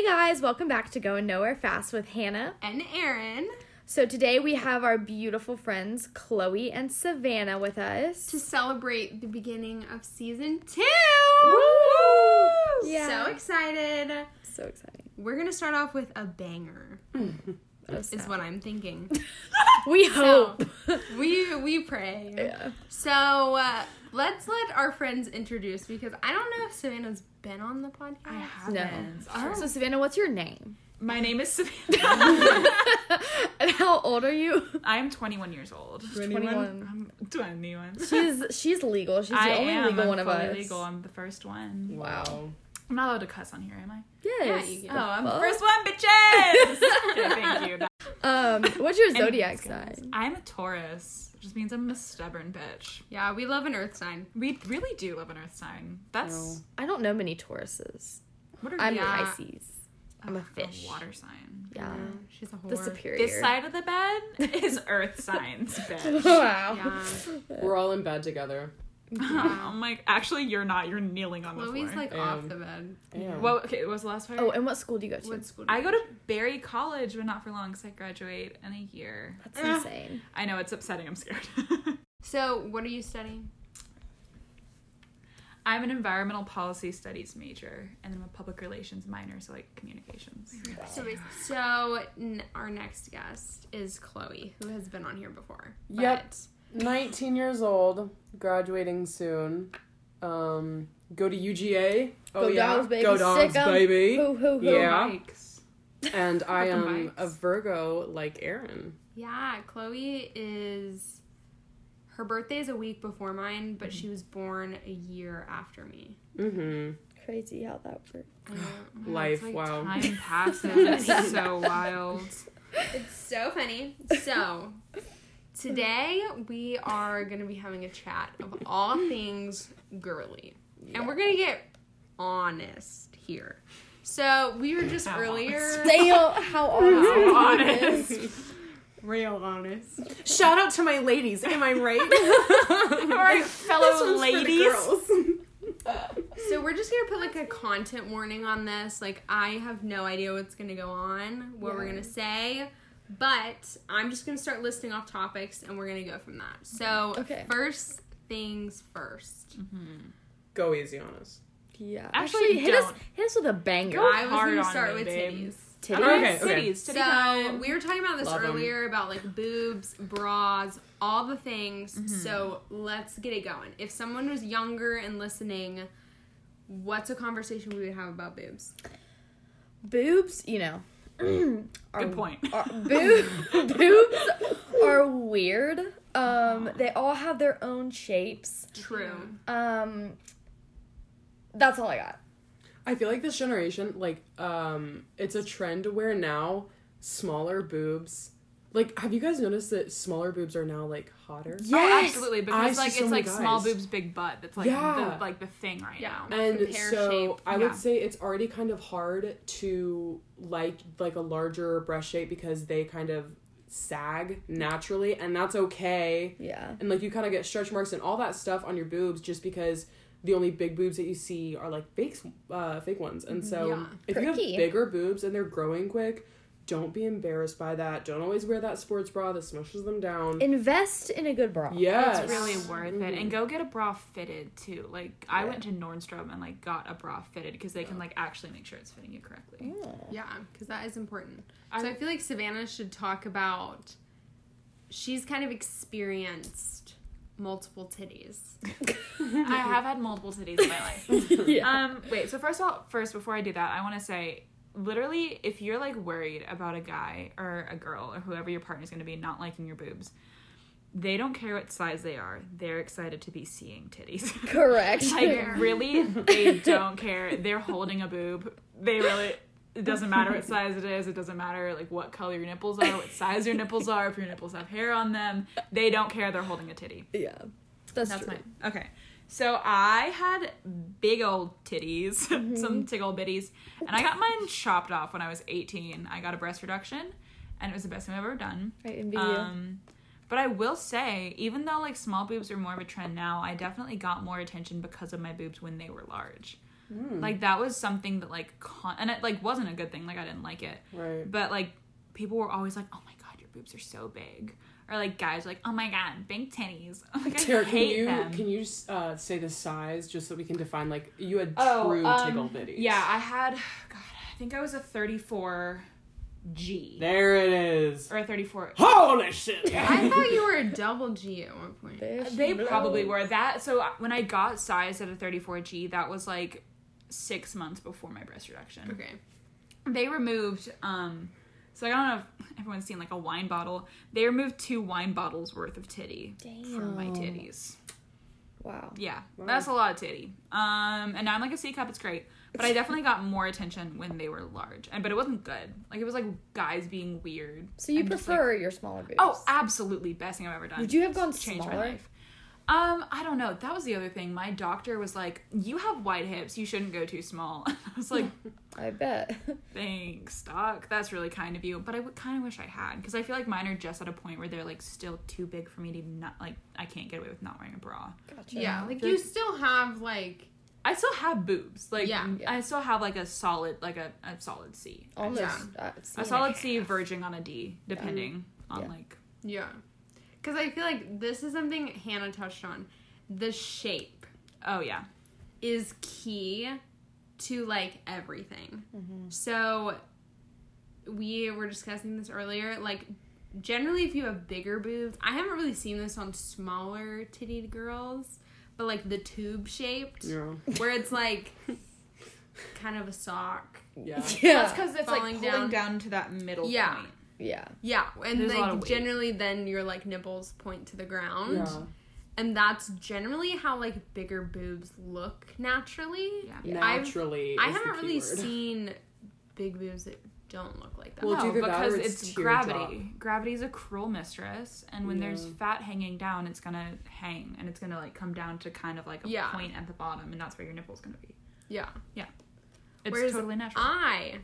Hey guys, welcome back to Going Nowhere Fast with Hannah. And Aaron So today we have our beautiful friends Chloe and Savannah with us. to celebrate the beginning of season two. Woo! Yeah. So excited. So exciting. We're gonna start off with a banger, Oh, is what I'm thinking. we So, hope. we we pray. yeah. So uh, let's let our friends introduce because I don't know if Savannah's been on the podcast. I haven't. No. Oh. So Savannah, what's your name? My name is Savannah. and how old are you? I'm 21 years old. 21. I'm 21. She's she's legal. She's the I only am. legal I'm one of us. legal. I'm the first one. Wow. I'm not allowed to cuss on here, am I? Yes. Yeah, Oh. I'm the first one, bitches. okay, thank you. Um, what's your zodiac guys, sign? I'm a Taurus, which just means I'm a stubborn bitch. Yeah, we love an Earth sign. We really do love an Earth sign. That's I don't know many Tauruses. what are I'm? Yeah. Pisces. I'm a fish. water sign. Yeah. She's a whore. The superior. This side of the bed is Earth signs, bitch. wow. Yeah. We're all in bed together. I'm like, actually, you're not. You're kneeling on the floor. Chloe's floor. like off the bed. Yeah. Well, okay, what was the last part? Oh, and what school do you go to? What school? do I you go to Berry College, but not for long because I graduate in a year. That's Eh. insane. I know it's upsetting. I'm scared. So, what are you studying? I'm an environmental policy studies major, and I'm a public relations minor, so like communications. So, so n- our next guest is Chloe, who has been on here before. Yep. 19 years old, graduating soon. Um, go to UGA. Oh Go yeah, dogs, baby. go dogs, Sick 'em. baby. Hoo, hoo, hoo. Yeah. Yikes. And I am bikes. a Virgo, like Aaron. Yeah, Chloe is. Her birthday is a week before mine, but she was born a year after me. Mm-hmm. Crazy how that works. Life, It's like wow. Time passes. it's so wild. It's so funny. So, today we are going to be having a chat of all things girly. And we're going to get honest here. So, we were just How earlier. Damn, how honest. How honest. Real honest. Shout out to my ladies. Am I right? All right, fellow This one's for the ladies. girls. So we're just gonna put like a content warning on this. Like I have no idea what's gonna go on, what we're gonna say, but I'm just gonna start listing off topics and we're gonna go from that. So Okay. first things first. Go easy on us. Yeah. Actually, Actually, hit us, don't. hit us with a banger. Go I was hard gonna start me, with babe. titties. Titties. Okay, okay. Cities, So we were talking about this Love 'em. earlier about like boobs, bras, all the things. Mm-hmm. So let's get it going. If someone was younger and listening, what's a conversation we would have about boobs? Boobs, you know. Are, Good point. Are, boob, boobs are weird. Um, they all have their own shapes. True. Um, that's all I got. I feel like this generation, like, um, it's a trend where now smaller boobs. Like, have you guys noticed that smaller boobs are now like hotter? Oh, Yes! absolutely. Because see like it's many like small boobs, big butt. That's like Yeah. the like the thing right Yeah. now. and so shape, I yeah. would say it's already kind of hard to like like a larger breast shape because they kind of sag naturally, and that's okay. Yeah. And like you kind of get stretch marks and all that stuff on your boobs just because the only big boobs that you see are like fake uh, fake ones. And so Yeah. if you have bigger boobs and they're growing quick, don't be embarrassed by that. Don't always wear that sports bra that smushes them down. Invest in a good bra. yes. It's really worth it. Mhm. And go get a bra fitted too. Like I Yeah. went to Nordstrom and like got a bra fitted because they can like actually make sure it's fitting you correctly. Yeah, because that is important. I- so I feel like Savannah should talk about. She's kind of experienced multiple titties. I have had multiple titties in my life. yeah. Um, wait. So first of all, first before I do that, I want to say, literally, if you're like worried about a guy or a girl or whoever your partner's going to be not liking your boobs, they don't care what size they are. They're excited to be seeing titties. Correct. like really, they don't care. They're holding a boob. They really. It doesn't matter what size it is. It doesn't matter like what color your nipples are, what size your nipples are, if your nipples have hair on them. They don't care. They're holding a titty. yeah. That's, That's true. mine. Okay. So I had big old titties, some tickle bitties, and I got mine chopped off when I was 18. I got a breast reduction, and it was the best thing I've ever done. Envy you. Um, but I will say, even though like small boobs are more of a trend now, I definitely got more attention because of my boobs when they were large. Mm. Like that was something that like con- and it like wasn't a good thing. Like I didn't like it, right. but like people were always like, "Oh my god, your boobs are so big," or like guys were like, "Oh my god, big titties." Like I Tara, can hate you them. can you uh, say the size just so we can define like you had Oh, true um, tickle bitties? Yeah, I had. God, I think I was a 34 G There it is. or a 34. Holy shit! I thought you were a double G at one point. There They blows. probably were that. So uh, when I got sized at a 34G, that was like six months before my breast reduction. Okay. They removed, um, so I don't know if everyone's seen like a wine bottle. They removed two wine bottles worth of titty from my titties. Wow. Yeah, Wow. that's a lot of titty. Um, and now I'm like a C cup. It's great, but I definitely got more attention when they were large. And but it wasn't good. Like it was like guys being weird. So you and just, like- prefer your smaller boobs? oh, absolutely, best thing I've ever done. Would you have gone changed my smaller? life. Um, I don't know. That was the other thing. My doctor was like, "You have wide hips. You shouldn't go too small." I was like, I bet. "Thanks, doc. That's really kind of you." But I kind of wish I had because I feel like mine are just at a point where they're like still too big for me to not like. I can't get away with not wearing a bra. Gotcha. Yeah, like The- you still have like I still have boobs. Like, Yeah. I still have like a solid, like a, a solid C. Almost. Yeah. Uh, A C and solid half. C verging on a D, depending on Yeah. like. yeah, because I feel like this is something Hannah touched on. The shape Oh yeah. is key to like everything. Mm-hmm. So we were discussing this earlier. Like generally, if you have bigger boobs, I haven't really seen this on smaller titted girls, but like the tube shaped, Yeah. where it's like kind of a sock. Yeah. Yeah. That's because it's like Falling pulling down. down. to that middle Yeah. point. Yeah. Yeah, and There's a lot of like generally, then your like nipples point to the ground, Yeah. and that's generally how like bigger boobs look naturally. Yeah. Yeah. I've- Naturally. I haven't really seen big boobs that don't look like that. Well, no, either that because it's it's, teardrop. gravity. Gravity's a cruel mistress, and when there's fat hanging down, it's gonna hang, and it's gonna like come down to kind of like a Yeah. point at the bottom, and that's where your nipple's gonna be. Yeah, yeah, It's Whereas totally natural. I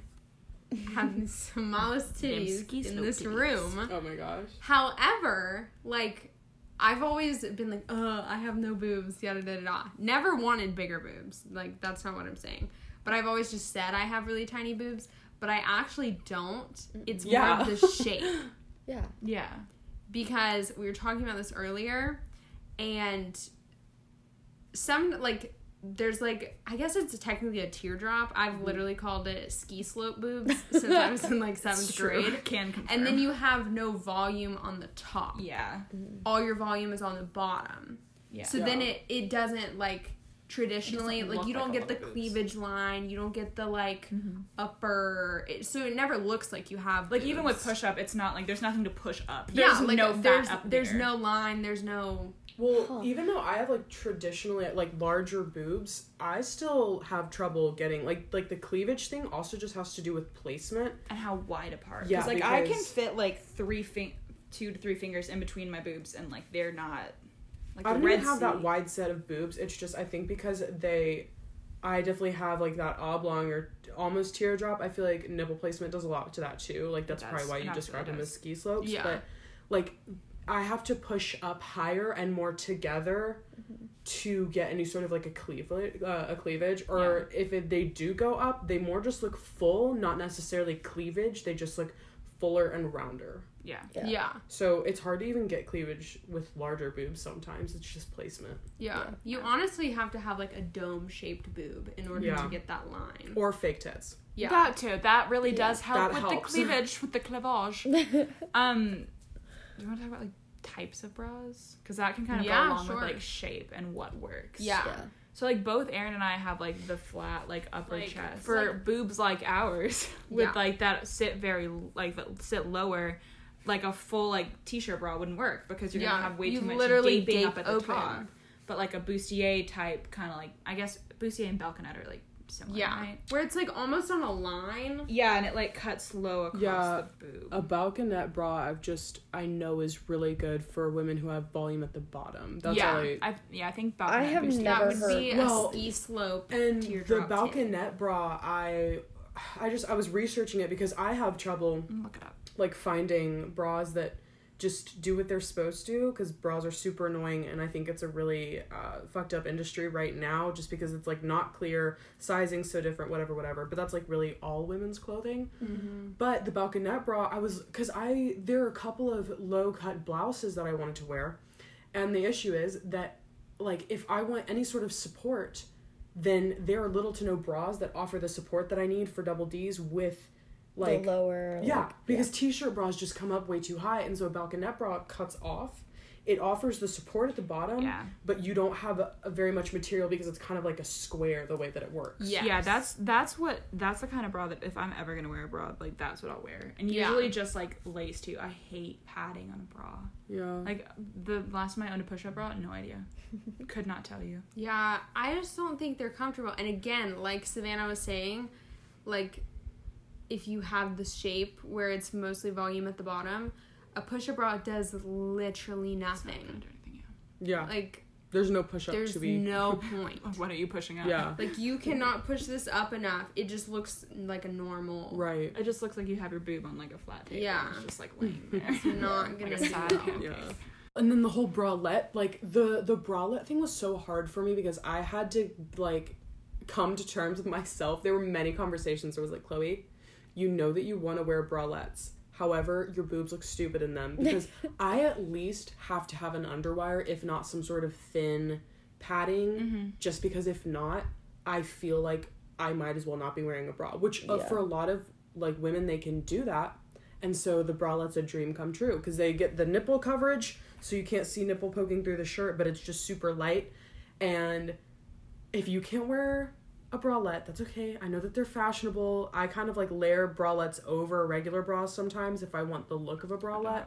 have the smallest Them titties in this titties. room. Oh my gosh. However, like I've always been like, uh, I have no boobs, yada da da da. Never wanted bigger boobs. Like that's not what I'm saying. But I've always just said I have really tiny boobs, but I actually don't. It's Yeah. more of the shape. Yeah. yeah. because we were talking about this earlier and some like there's like I guess it's technically a teardrop. I've literally called it ski slope boobs since I was in like seventh It's true. grade. Can confirm. And then you have no volume on the top. yeah, All your volume is on the bottom. yeah. So then it it doesn't like traditionally doesn't like you don't like get the lot cleavage line, you don't get the like Mhm. upper it, so it never looks like you have like even with push up, it's not like there's nothing to push up. yeah, like no fat there's up there's there. no line, there's no Well, Huh. even though I have like traditionally like larger boobs, I still have trouble getting like like the cleavage thing. Also, just has to do with placement. and how wide apart. Yeah, Yeah, like I can fit like three fin- two to three fingers in between my boobs, and like they're not. Like I don't even have that wide set of boobs. It's just I think because they, I definitely have like that oblong or almost teardrop. I feel like nipple placement does a lot to that too. Like that's probably why you absolutely described them as ski slopes. Yeah. But like, I have to push up higher and more together to get any sort of like a cleavage, uh, a cleavage. Or if it, they do go up, they more just look full, not necessarily cleavage. They just look fuller and rounder. Yeah. Yeah. yeah. So it's hard to even get cleavage with larger boobs sometimes. It's just placement. Yeah. Yeah. You honestly have to have like a dome shaped boob in order Yeah. to get that line. Or fake tits. Yeah. That too. That really Yeah. does help That with helps. the cleavage, with the cleavage. Um, do you want to talk about like types of bras? Because that can kind of Yeah, go along sure. with like shape and what works. Yeah. Yeah. So like both Aaron and I have like the flat like upper Like, chest for like- boobs like ours with Yeah. like that sit very like that sit lower. Like a full like t-shirt bra wouldn't work because you're Yeah, gonna have way you too much literally gaping gape up at the open. top. But like a bustier type kind of like I guess bustier and balconette are like similar, Yeah. right? Where it's like almost on a line. Yeah, and it like cuts low across Yeah, the boob. A balconette bra, I've just I know is really good for women who have volume at the bottom. That's Yeah. all I. I yeah, I think I balconette have bustier. never that would heard- be Well, a ski slope. And the teardrop balconette bra, I, I just I was researching it because I have trouble Mm, Look it up. like finding bras that just do what they're supposed to because bras are super annoying and i think it's a really uh, fucked up industry right now just because it's like not clear sizing so different whatever whatever but that's like really all women's clothing. But the balconette bra i was because i there are a couple of low cut blouses that i wanted to wear and the issue is that like if i want any sort of support then there are little to no bras that offer the support that i need for double d's with like the lower. yeah, like, because t-shirt bras just come up way too high, and so a balconette bra cuts off. It offers the support at the bottom, Yeah. but you don't have a, a very much material because it's kind of like a square the way that it works. Yes. Yeah, that's that's what that's the kind of bra that if I'm ever gonna wear a bra, like that's what I'll wear. And Yeah. usually just like lace too. I hate padding on a bra. Yeah. Like the last time I owned a push up bra, no idea. Could not tell you. Yeah, I just don't think they're comfortable. And again, like Savannah was saying, like if you have the shape where it's mostly volume at the bottom, a push up bra does literally It's not nothing. anything, yeah. Like There's no push up there's to be. no point. yeah. What are you pushing up? Yeah. Like you cannot push this up enough. It just looks like a normal. Right. It just looks like you have your boob on like a flat table. Yeah. It's just like laying there. It's not like gonna a sad well. Yeah. And then the whole bralette, like the the bralette thing was so hard for me because I had to like come to terms with myself. There were many conversations where I was like, Chloe, you know that you want to wear bralettes. However, your boobs look stupid in them because I at least have to have an underwire, if not some sort of thin padding, Mm-hmm. just because if not, I feel like I might as well not be wearing a bra. Which uh, Yeah. for a lot of like women, they can do that, and so the bralette's a dream come true because they get the nipple coverage, so you can't see nipple poking through the shirt, but it's just super light. And if you can't wear a bralette, that's okay. I know that they're fashionable. I kind of like layer bralettes over regular bras sometimes if I want the look of a bralette.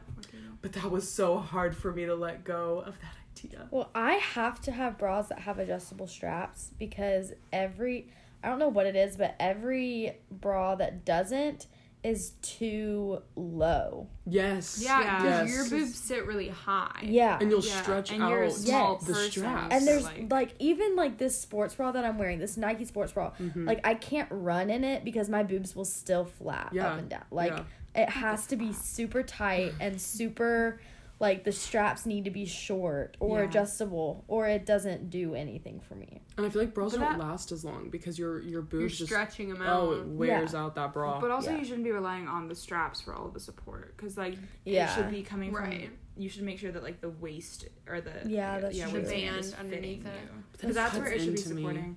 But that was so hard for me to let go of that idea. Well, I have to have bras that have adjustable straps because every I don't know what it is, but every bra that doesn't is too low. Yes. Yeah, Yeah. 'cause Yes. your boobs sit really high. Yeah. And you'll Yeah, stretch and out you're a small Yes. the straps. and there's like- like, even like this sports bra that I'm wearing, this Nike sports bra. Mm-hmm. Like I can't run in it because my boobs will still flap Yeah, up and down. Like yeah. it has to be super tight and super like the straps need to be short or Yeah. adjustable or it doesn't do anything for me. And I feel like bras But don't that- last as long because your your You're boobs just stretching them out. oh it wears out that bra. But also, Yeah. you shouldn't be relying on the straps for all of the support because, like, Yeah. it should be coming Right. from. You should make sure that like the waist or the Yeah, that's true. The band underneath it. you. Because that's cuts where it should be supporting. me.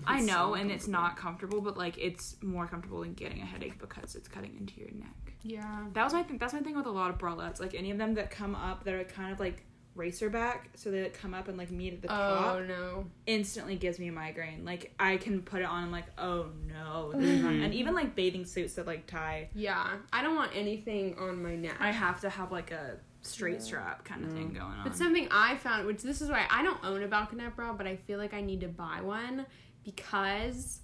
I know, and it's not comfortable, but like it's more comfortable than getting a headache because it's cutting into your neck. Yeah. That was my thing. That's my thing with a lot of bralettes. Like any of them that come up that are kind of like racer back, so they come up and like meet at the top, Oh no. instantly gives me a migraine. Like I can put it on and like, oh no, this is not- Mhm. and even like bathing suits that like tie. Yeah. I don't want anything on my neck. I have to have like a straight strap kind of thing going on. But something I found, which this is why I don't own a balconette bra, but I feel like I need to buy one because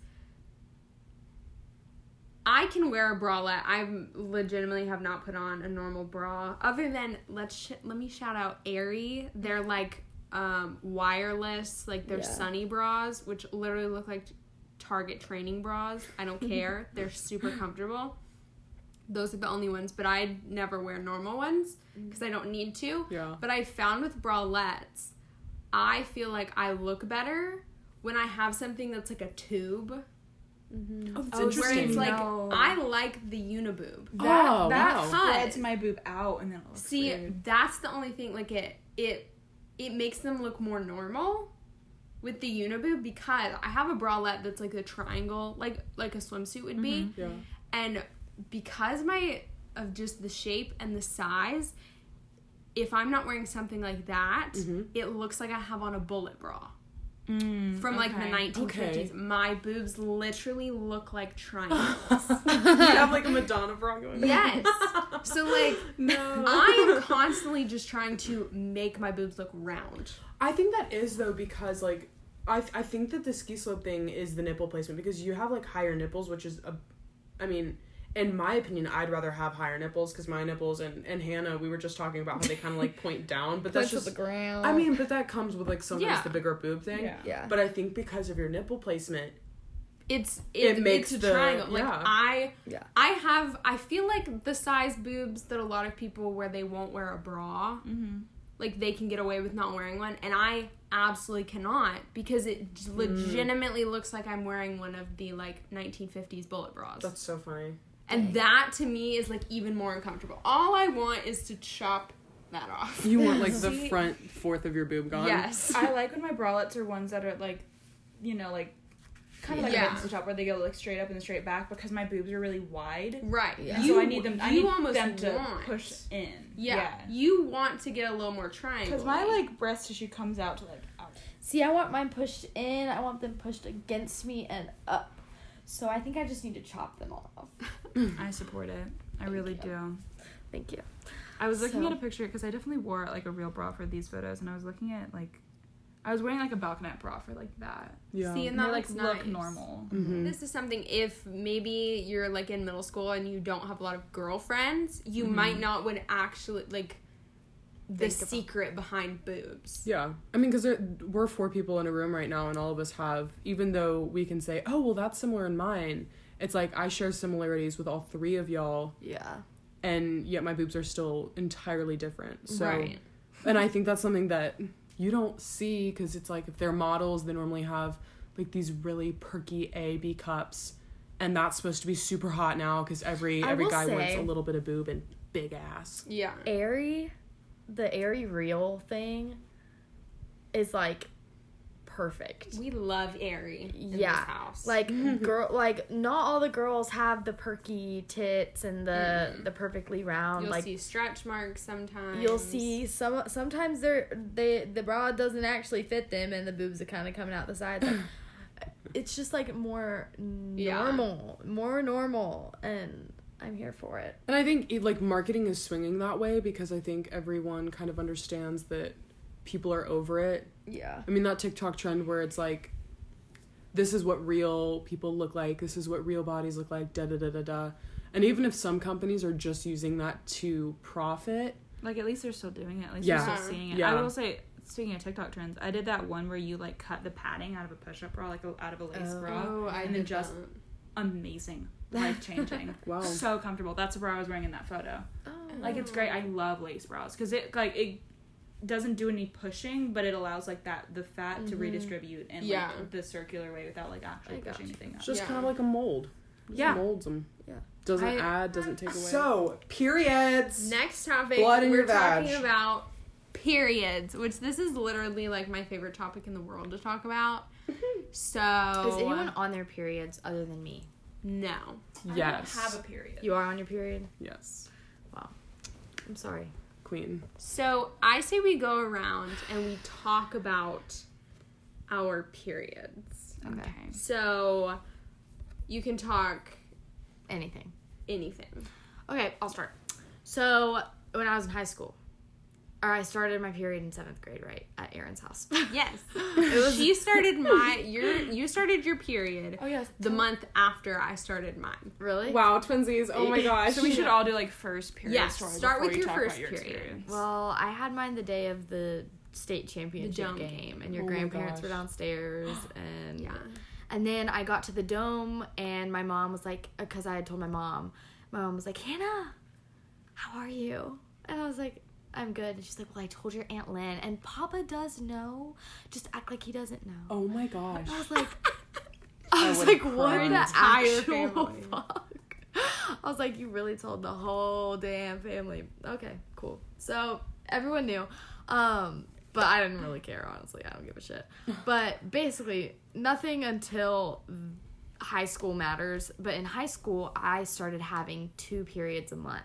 I can wear a bralette. I legitimately have not put on a normal bra, other than let's sh- let me shout out Aerie. They're like um, wireless, like they're Yeah. Sunnie bras, which literally look like Target training bras. I don't care. they're super comfortable. Those are the only ones, but I never wear normal ones because I don't need to. Yeah. But I found with bralettes, I feel like I look better when I have something that's like a tube. Oh, that's Oh, Where Interesting. it's like No. I like the uniboob. that Oh, that wow. spreads my boob out and then it looks See, weird. that's the only thing. Like it, it, it makes them look more normal with the uniboob because I have a bralette that's like a triangle, like like a swimsuit would be, Yeah. and because my of just the shape and the size, if I'm not wearing something like that, Mhm. it looks like I have on a bullet bra. Mm, from like the okay. 1950s. Okay. My boobs literally look like triangles. you have like a Madonna bra going. on. yes. So like No. I am constantly just trying to make my boobs look round. I think that is though because like I I think that the ski slope thing is the nipple placement because you have like higher nipples, which is a, I mean, in my opinion, I'd rather have higher nipples because my nipples and and Hannah, we were just talking about how they kind of like point down, but that's just. the ground. I mean, but that comes with like sometimes Yeah. the bigger boob thing. Yeah. yeah. But I think because of your nipple placement, it's It it, makes it's the- triangle. Like yeah. I Yeah. I have I feel like the size boobs that a lot of people where they won't wear a bra, Mm-hmm. like they can get away with not wearing one, and I absolutely cannot because it j- legitimately looks like I'm wearing one of the like 1950s bullet bras. That's so funny. And that to me is like even more uncomfortable. All I want is to chop that off. You want like the See- front fourth of your boob gone? Yes. I like when my bralettes are ones that are like, you know, like kind of like Yeah. a vintage top where they go like straight up and straight back because my boobs are really wide. Right. Yeah. so I need them. I you need almost them to want- push in. Yeah. You want to get a little more triangle. Because my like breast tissue comes out to like out. See, I want mine pushed in. I want them pushed against me and up. So I think I just need to chop them off. I support it. I really you. do. Thank you. I was looking So- at a picture because I definitely wore like a real bra for these photos, and I was looking at like, I was wearing like a balconette bra for like that. Yeah. See, and And that like looks look nice. normal. Mhm. This is something if maybe you're like in middle school and you don't have a lot of girlfriends, you Mhm. might not would actually like the Think about- secret behind boobs. Yeah, I mean, because we're four people in a room right now, and all of us have, even though we can say, "Oh, well, that's similar in mine," it's like I share similarities with all three of y'all, Yeah. and yet my boobs are still entirely different. So, right. and I think that's something that you don't see because it's like if they're models, they normally have like these really perky A B cups, and that's supposed to be super hot now because every I every will guy wants a little bit of boob and big ass. Yeah. Aerie, the Aerie real thing is like perfect. We love Aerie in Yeah. this house. Like girl, like not all the girls have the perky tits and the Mm. the perfectly round. you'll like see stretch marks sometimes. you'll see some sometimes they're they the bra doesn't actually fit them and the boobs are kind of coming out the sides. Like, it's just like more Yeah. normal, more normal, and I'm here for it. And I think like marketing is swinging that way because I think everyone kind of understands that people are over it. Yeah. I mean that TikTok trend where it's like this is what real people look like, this is what real bodies look like, da da da da da. And even if some companies are just using that to profit, Like at least they're still doing it. At least Yeah. they're still seeing it. Yeah. I will say, speaking of TikTok trends, I did that one where you like cut the padding out of a push-up bra, like out of a lace Oh. bra. Oh, I and then just that. amazing, life changing, wow. so comfortable. That's the bra I was wearing in that photo. Oh. Like it's great. I love lace bras because it like it doesn't do any pushing, but it allows like that the fat to Mhm. redistribute in Yeah. like the circular way without like actually I pushing you. anything up. It's just Yeah. kind of like a mold. Just Yeah. molds them. Yeah. Doesn't I- add, doesn't take away. So, periods. Next topic, Blood in we're your vag. talking about periods, which this is literally like my favorite topic in the world to talk about. So, Is anyone on their periods other than me? no. yes. I don't have a period. You are on your period. yes. Wow. I'm sorry. Queen. So I say we go around and we talk about our periods. okay. So you can talk Anything. anything. Okay, I'll start. So when I was in high school, or I started my period in seventh grade, right at Aaron's house. Yes. It was she started my your you started your period Oh yes, the month after I started mine. Really? Wow, twinsies. Oh my gosh. So we should all do like first period Yes, stories start with you your talk first your period. experience. Well, I had mine the day of the state championship dome game, and your Oh grandparents were downstairs, and Yeah. And then I got to the dome, and my mom was like, uh, because I had told my mom, my mom was like, Hannah, how are you? And I was like, I'm good. And she's like, Well, I told your Aunt Lynn, and Papa does know. Just act like he doesn't know. Oh my gosh. I was like, I was like, what the actual fuck? I was like, you really told the whole damn family. Okay, cool. So everyone knew. Um, but I didn't really care, honestly. I don't give a shit. But basically, nothing until high school matters. But in high school, I started having two periods a month.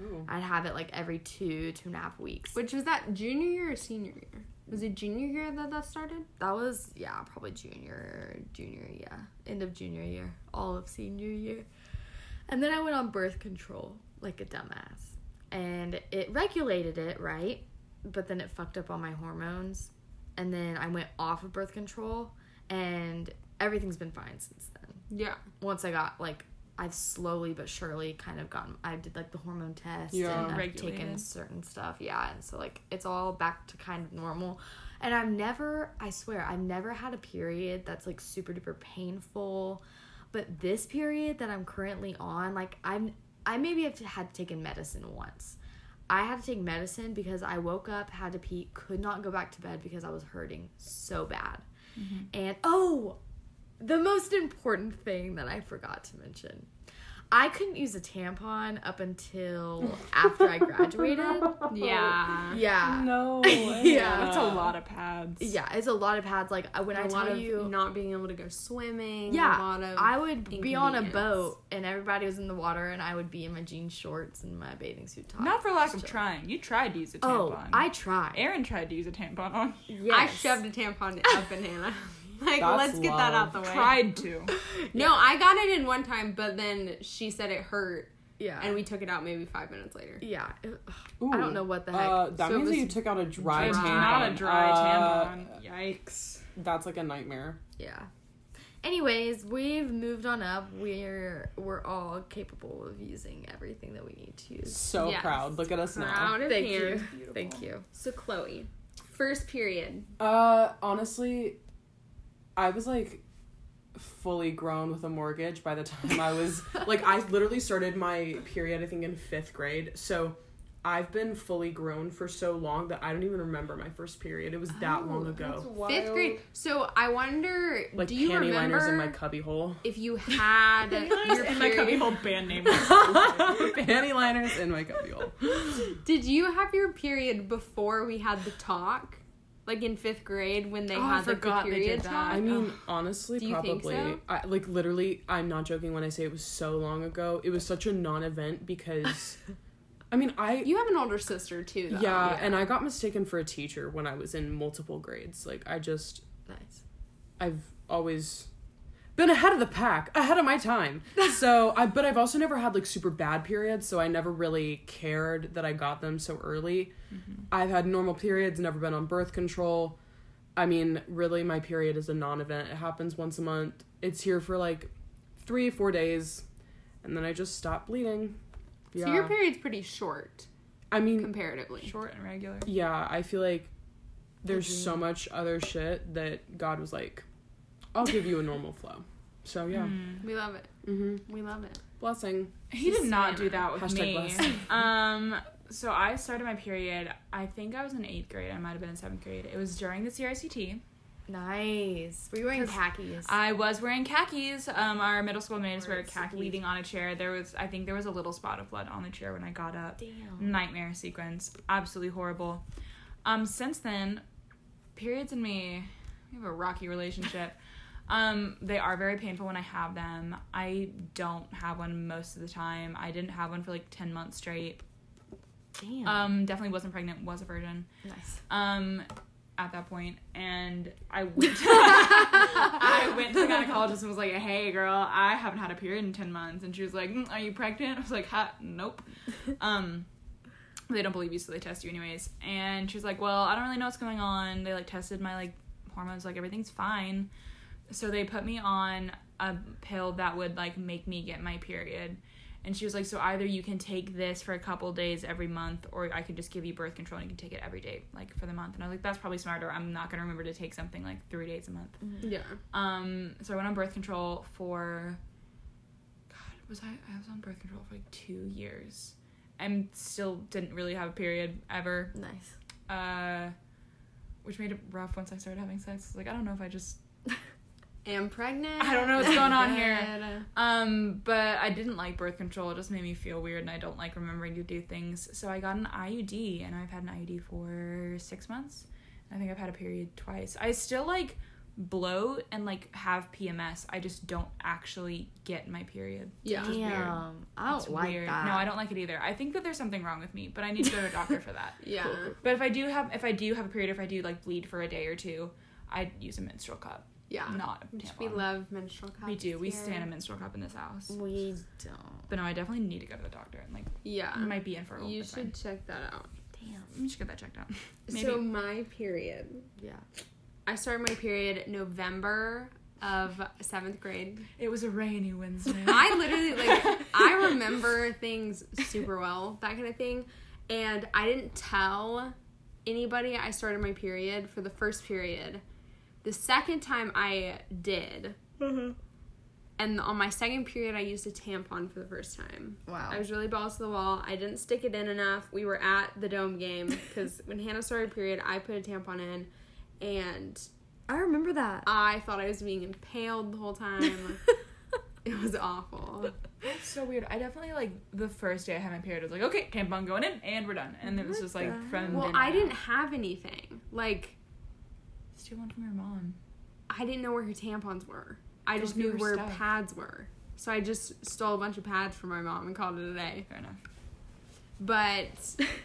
Ooh. I'd have it like every two, two and a half weeks. Which was that junior year or senior year? Was it junior year that that started? That was yeah, probably junior, junior, yeah, end of junior year, all of senior year, and then I went on birth control like a dumbass, and it regulated it right, but then it fucked up all my hormones, and then I went off of birth control, and everything's been fine since then. Yeah. Once I got like. I've slowly but surely kind of gotten. I did like the hormone test Yeah. and I've taken certain stuff. Yeah, and so like it's all back to kind of normal. And I've never, I swear, I've never had a period that's like super duper painful. But this period that I'm currently on, like I'm I maybe have to, had taken medicine once. I had to take medicine because I woke up, had to pee, could not go back to bed because I was hurting so bad. Mm-hmm. And oh, the most important thing that I forgot to mention. I couldn't use a tampon up until after I graduated. Yeah. Yeah. No. Yeah. That's a lot of pads. Yeah, it's a lot of pads. Like uh, I- when I a lot tell of you, not being able to go swimming. yeah, A lot of I would be on a boat and everybody was in the water, and I would be in my jean shorts and my bathing suit top. Not for lack of trying. You tried to use a tampon. Oh, tampon. I tried. Aaron tried to use a tampon on. Yes. I shoved a tampon up in Hannah. Like, That's let's get that out love. the way. Tried to. No, I got it in one time, but then she said it hurt, Yeah. and we took it out maybe five minutes later. yeah. It- Ooh. I don't know what the heck. Uh, that So it means that you took out a dry It's tampon. not a dry Uh, tampon. Yikes. That's like a nightmare. yeah. Anyways, we've moved on up. We're we're all capable of using everything that we need to use. So Yes. proud. Look at us now. Proud of Thank Hannah. you. Thank you. So Chloe, first period. Uh, honestly, I was like fully grown with a mortgage by the time I was like I literally started my period I think in 5th grade. So I've been fully grown for so long that I don't even remember my first period. It was that oh, long ago. Fifth grade. So I wonder, Like do you panty remember liners in my cubby hole. if you had your In my cubby hole band name. panty liners in my cubby hole. Did you have your period before we had the talk? Like in fifth grade when they Oh, had like, the forgot they did period that. talk? I mean, honestly, Do you think probably. so? I, like literally, I'm not joking when I say it was so long ago. It was such a non-event because, I mean, I you have an older sister too, though. yeah, and I got mistaken for a teacher when I was in multiple grades. Like I just, Nice. I've always been ahead of the pack, ahead of my time. so I, but I've also never had like super bad periods, so I never really cared that I got them so early. I've had normal periods, never been on birth control. I mean, really, my period is a non-event. It happens once a month. It's here for like three, four days, and then I just stop bleeding. Yeah, So your period's pretty short I mean, comparatively. Short and regular. yeah, I feel like there's Mhm. so much other shit that God was like, I'll give you a normal flow. So yeah, Mm. We love it. mm-hmm. We love it. blessing. He did not do that with Hashtag me. blessed. um, so I started my period. I think I was in eighth grade. I might have been in seventh grade. It was during the CRCT. Nice. Were you wearing khakis? I was wearing khakis. Um, our middle school made us wear khaki leading on a chair. There was, I think, there was a little spot of blood on the chair when I got up. Damn. Nightmare sequence. Absolutely horrible. Um, since then, periods and me, we have a rocky relationship. Um, they are very painful when I have them. I don't have one most of the time. I didn't have one for like ten months straight. Damn. Um, definitely wasn't pregnant. Was a virgin. nice. Um, at that point, and I went. I went to the gynecologist and was like, "Hey, girl, I haven't had a period in ten months," and she was like, "Mm, "Are you pregnant?" I was like, "Ha, nope." Um, they don't believe you, so they test you anyways. And she was like, "Well, I don't really know what's going on." They like tested my like hormones, like everything's fine. So they put me on a pill that would like make me get my period. And she was like, so either you can take this for a couple days every month, or I could just give you birth control and you can take it every day, like for the month. And I was like, that's probably smarter. I'm not gonna remember to take something like three days a month. Yeah. Um, so I went on birth control for, God, was I? I was on birth control for like two years, and still didn't really have a period ever. Nice. Uh, which made it rough once I started having sex. Like I don't know if I just Am pregnant. I don't know what's going on here. Um, but I didn't like birth control. It just made me feel weird, and I don't like remembering to do things. So I got an IUD, and I've had an IUD for six months. I think I've had a period twice. I still like bloat and like have PMS. I just don't actually get my period. Yeah. Which is weird. I don't It's like weird. that. No, I don't like it either. I think that there's something wrong with me, but I need to go to a doctor for that. Yeah. But if I do have, if I do have a period, if I do like bleed for a day or two, I use a menstrual cup, Yeah. not a Which we love menstrual cups. We do. We here. stand a menstrual cup in this house. We don't. But no, I definitely need to go to the doctor and like Yeah. I might be infertile. You It's should fine. check that out. Damn. Let should get that checked out. Maybe. So my period. Yeah. I started my period November of seventh grade. it was a rainy Wednesday. I literally like I remember things super well, that kind of thing. And I didn't tell anybody I started my period for the first period. The second time I did, mm-hmm. And on my second period, I used a tampon for the first time. Wow. I was really balls to the wall. I didn't stick it in enough. We were at the dome game because when Hannah started period, I put a tampon in, and I remember that. I thought I was being impaled the whole time. it was awful. It's so weird. I definitely like the first day I had my period. I was like, okay, tampon going in, and we're done. And it was just like from. Well, I on didn't out. have anything. Like steal one from your mom. I didn't know where her tampons were. I just knew where stuff. pads were. So I just stole a bunch of pads from my mom and called it a day. Fair enough. But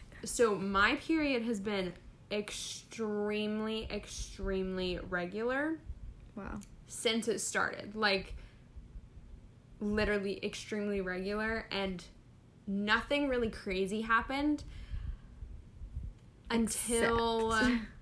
so my period has been extremely, extremely regular Wow. since it started. Like literally extremely regular and nothing really crazy happened until Except-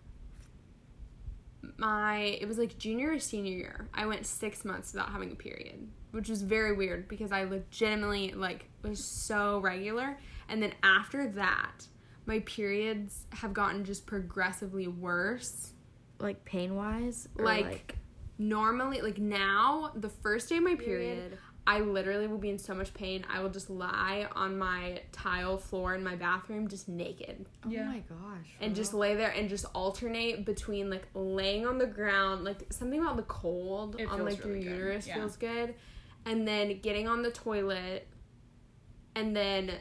my it was like junior or senior year. I went 6 months without having a period, which was very weird because I legitimately like was so regular and then after that my periods have gotten just progressively worse Like pain wise? Like- normally like now the first day of my period i literally will be in so much pain i will just lie on my tile floor in my bathroom just naked oh Yeah. oh my gosh. and just lay there and just alternate between like laying on the ground like something about the cold It on like really your good, uterus yeah. feels good and then getting on the toilet and then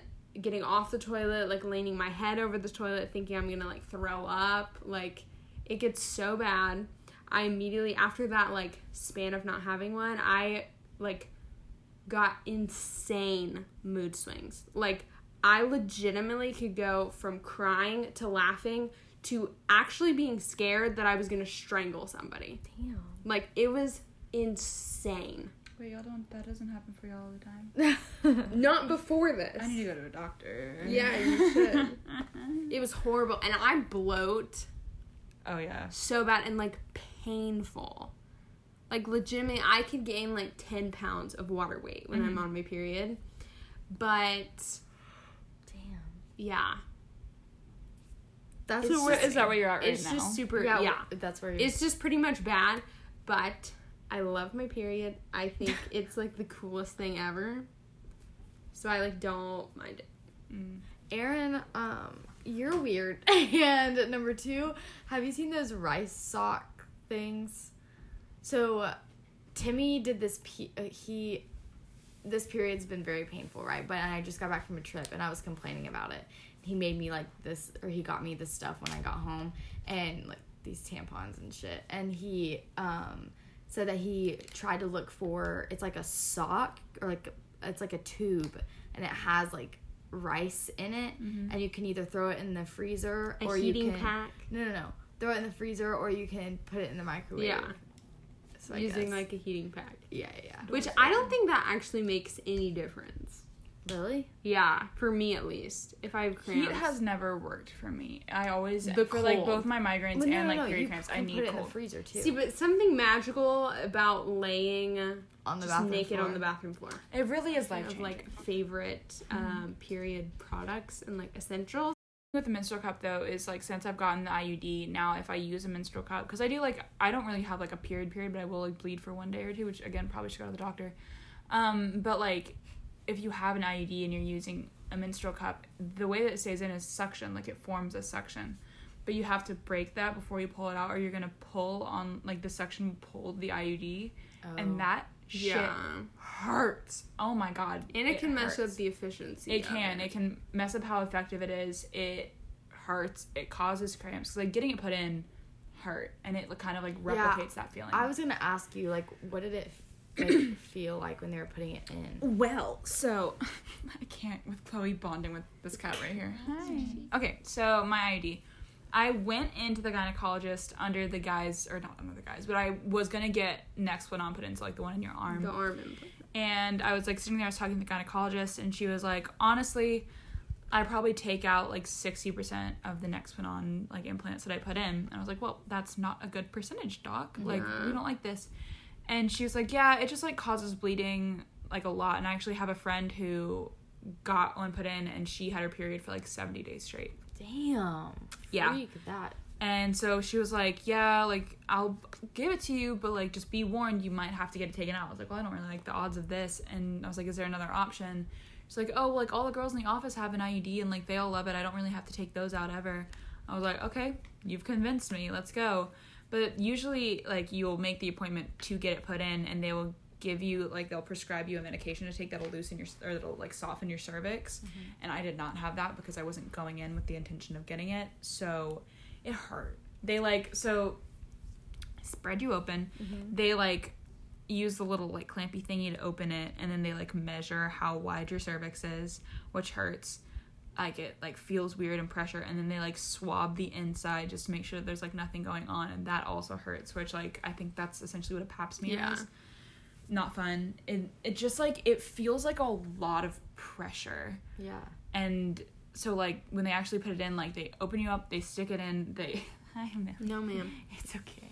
getting off the toilet like leaning my head over the toilet thinking i'm gonna like throw up like it gets so bad i immediately after that like span of not having one i like got insane mood swings like i legitimately could go from crying to laughing to actually being scared that i was gonna strangle somebody Damn. like it was insane Wait, y'all don't. That doesn't happen for y'all all the time. not before this I need to go to a doctor. yeah you should it was horrible and i bloat oh yeah. so bad and like painful. Like legitimately, I could gain like ten pounds of water weight when I'm Mhm. on my period, but Damn. yeah, That's what where, we're is that where you're at right it's now? just super. yeah, Yeah, That's where it's just pretty much bad, but I love my period. I think it's like the coolest thing ever. So I like don't mind it. Mm. Aaron, um, you're weird. and number two, have you seen those rice sock things? So, Timmy did this. Pe- uh, he, this period's been very painful, right? But I just got back from a trip and I was complaining about it. He made me like this, or he got me this stuff when I got home, and like these tampons and shit. And he um said that he tried to look for it's like a sock or like it's like a tube, and it has like rice in it, and you can either throw it in the freezer A or heating you can pack no no no throw it in the freezer or you can put it in the microwave. Yeah. So I using guess- like a heating pack, yeah yeah. yeah. which I don't think that actually makes any difference. really Yeah, for me at least. If I have cramps, Heat has never worked for me. I always The for like both my migraines Well, no, and like no, period you cramps. I need put it in the freezer too. See, but something magical about laying on the just bathroom naked floor. on the bathroom floor. It really is life changing. like favorite um, period products and like essentials. With the menstrual cup though is like since I've gotten the IUD now if I use a menstrual cup because I do like I don't really have like a period period but I will like bleed for one day or two which again probably should go to the doctor um but like if you have an IUD and you're using a menstrual cup the way that it stays in is suction like it forms a suction but you have to break that before you pull it out or you're gonna pull on like the suction will pull the IUD Oh. and that Yeah, hurts oh my god and it, can mess up the efficiency. It can. It can mess up how effective it is. It hurts. It causes cramps. like getting it put in hurt, and it like, kind of like Yeah, replicates that feeling. I was gonna ask you like what did it like, feel like when they were putting it in? well, so I can't with Chloe bonding with this cat right here. Hi. Okay, so my ID. I went into the gynecologist under the guise, or not under the guise, but I was gonna get Nexplanon put into like the one in your arm. the arm implant. and I was like sitting there, I was talking to the gynecologist, and she was like, honestly, I probably take out like sixty percent of the Nexplanon like implants that I put in. And I was like, well, that's not a good percentage, doc. Like Yeah. we don't like this. And she was like, yeah, it just like causes bleeding like a lot. And I actually have a friend who got one put in, and she had her period for like seventy days straight. Damn. Yeah. Freak that. And so she was like, "Yeah, like I'll give it to you, but like just be warned, you might have to get it taken out." I was like, "Well, I don't really like the odds of this." And I was like, "Is there another option?" She's like, "Oh, like all the girls in the office have an IUD, and like they all love it. I don't really have to take those out ever." I was like, "Okay, you've convinced me. Let's go." But usually, like you'll make the appointment to get it put in, and they will give you like they'll prescribe you a medication to take that'll loosen your or that'll like soften your cervix. Mm-hmm. And I did not have that because I wasn't going in with the intention of getting it, so it hurt. They like so spread you open. Mm-hmm. They like use the little like clampy thingy to open it, and then they like measure how wide your cervix is, which hurts. Like it like feels weird and pressure, and then they like swab the inside just to make sure that there's like nothing going on, and that also hurts. Which like I think that's essentially what a pap smear Yeah. is. Not fun. It it just like it feels like a lot of pressure Yeah. and so like when they actually put it in like they open you up they stick it in they i know No, ma'am. it's okay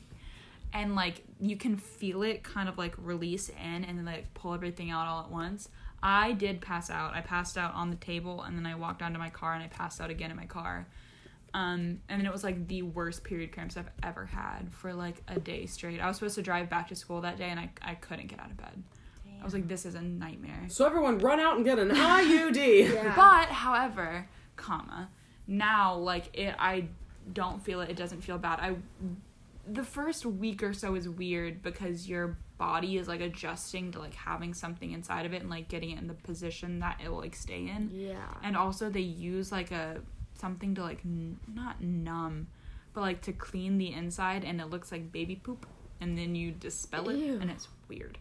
and like you can feel it kind of like release in and then like pull everything out all at once i did pass out i passed out on the table and then i walked down to my car and i passed out again in my car um, and then it was like the worst period cramps I've ever had for like a day straight. I was supposed to drive back to school that day and I, I couldn't get out of bed. I was like, this is a nightmare. So everyone run out and get an IUD. Yeah. But however, comma, now like it I don't feel it. It doesn't feel bad. I the first week or so is weird because your body is like adjusting to like having something inside of it and like getting it in the position that it will like stay in. Yeah. And also they use like a something to like n- not numb, but like to clean the inside and it looks like baby poop and then you dispel it Ew. and it's weird.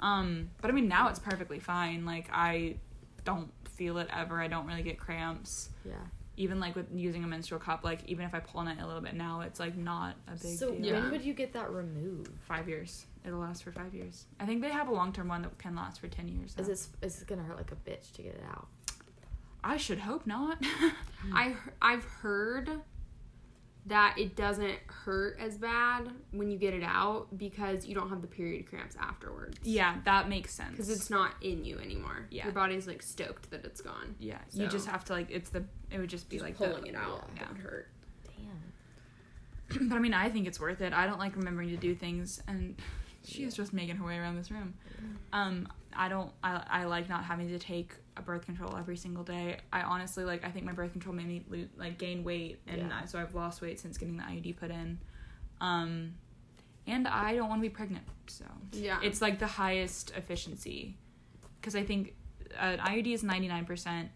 Um but I mean now it's perfectly fine. Like I don't feel it ever. I don't really get cramps. Yeah. Even like with using a menstrual cup, like even if I pull on it a little bit now, it's like not a big So deal. Yeah. when would you get that removed? Five years. It'll last for five years. I think they have a long term one that can last for ten years. Is though. this is this gonna hurt like a bitch to get it out? I should hope not. I I've heard that it doesn't hurt as bad when you get it out because you don't have the period cramps afterwards. yeah, that makes sense. Because it's not in you anymore. Yeah. Your body's like stoked that it's gone. Yeah, you just have to like it's the it would just be Just like pulling the, it out yeah. would hurt. Damn. But I mean, I think it's worth it. I don't like remembering to do things, and she's just making her way around this room. Um, I don't. I I like not having to take a birth control every single day. I honestly like. I think my birth control made me lose, like gain weight, and Yeah. I, so I've lost weight since getting the IUD put in. Um, and I don't want to be pregnant, so Yeah. it's like the highest efficiency, because I think uh, IUD is ninety nine percent.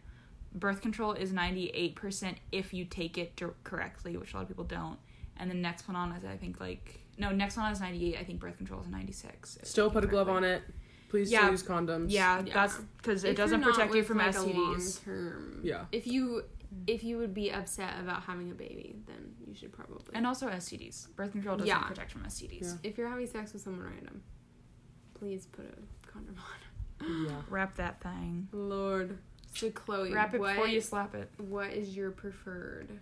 Birth control is ninety eight percent if you take it correctly, which a lot of people don't. And the next one on is I think like no Nexplanon is ninety eight. I think birth control is ninety six. Still put a glove on it. Please Yeah. use condoms. Yeah, Yeah. that's because it doesn't you're protect you from like, STDs. long-term- Yeah. If you if you would be upset about having a baby, then you should probably. And also STDs. Birth control doesn't Yeah. protect from STDs. Yeah. if you're having sex with someone random, please put a condom on. Yeah. Wrap that thing. Lord. So Chloe, Wrap it what, before you slap it. what is your preferred?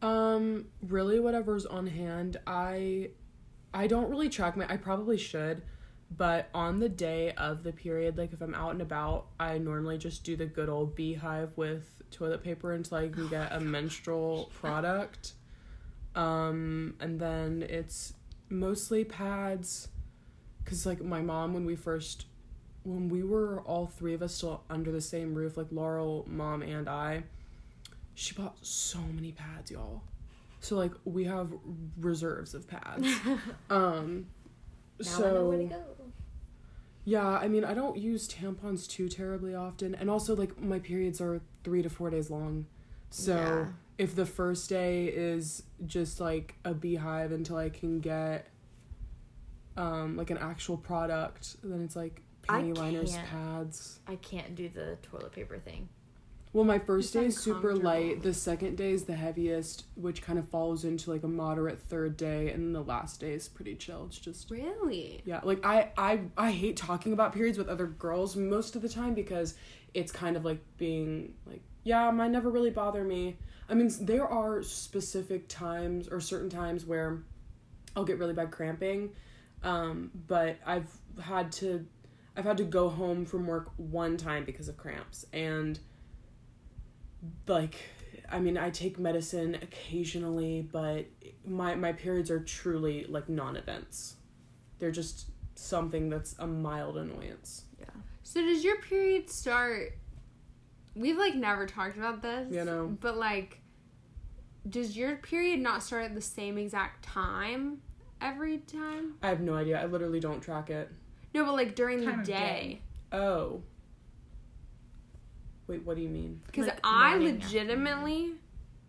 Um, really whatever's on hand. I I don't really track my I probably should, but on the day of the period, like if I'm out and about, I normally just do the good old beehive with toilet paper until I can get a menstrual product. Um, and then it's mostly pads cuz like my mom when we first when we were all three of us still under the same roof, like Laurel, mom, and I, she bought so many pads, y'all. So like we have reserves of pads. um Now I know where to so go. yeah, I mean I don't use tampons too terribly often and also like my periods are 3 to 4 days long. So Yeah. if the first day is just like a beehive until I can get um like an actual product, then it's like I panty liners, pads. I can't do the toilet paper thing. Well, my first day is super light. The second day is the heaviest, which kind of falls into like a moderate third day, and the last day is pretty chill. It's just Really? yeah, like I I I hate talking about periods with other girls most of the time because it's kind of like being like yeah, mine never really bother me. I mean, there are specific times or certain times where I'll get really bad cramping, um, but I've had to I've had to go home from work one time because of cramps and like I mean, I take medicine occasionally, but my my periods are truly like non-events. They're just something that's a mild annoyance. Yeah. So does your period start? We've like never talked about this, You know. But like, does your period not start at the same exact time every time? I have no idea. I literally don't track it. No, but like during Time the day. day. Oh. Wait, what do you mean? Because Like I morning, legitimately,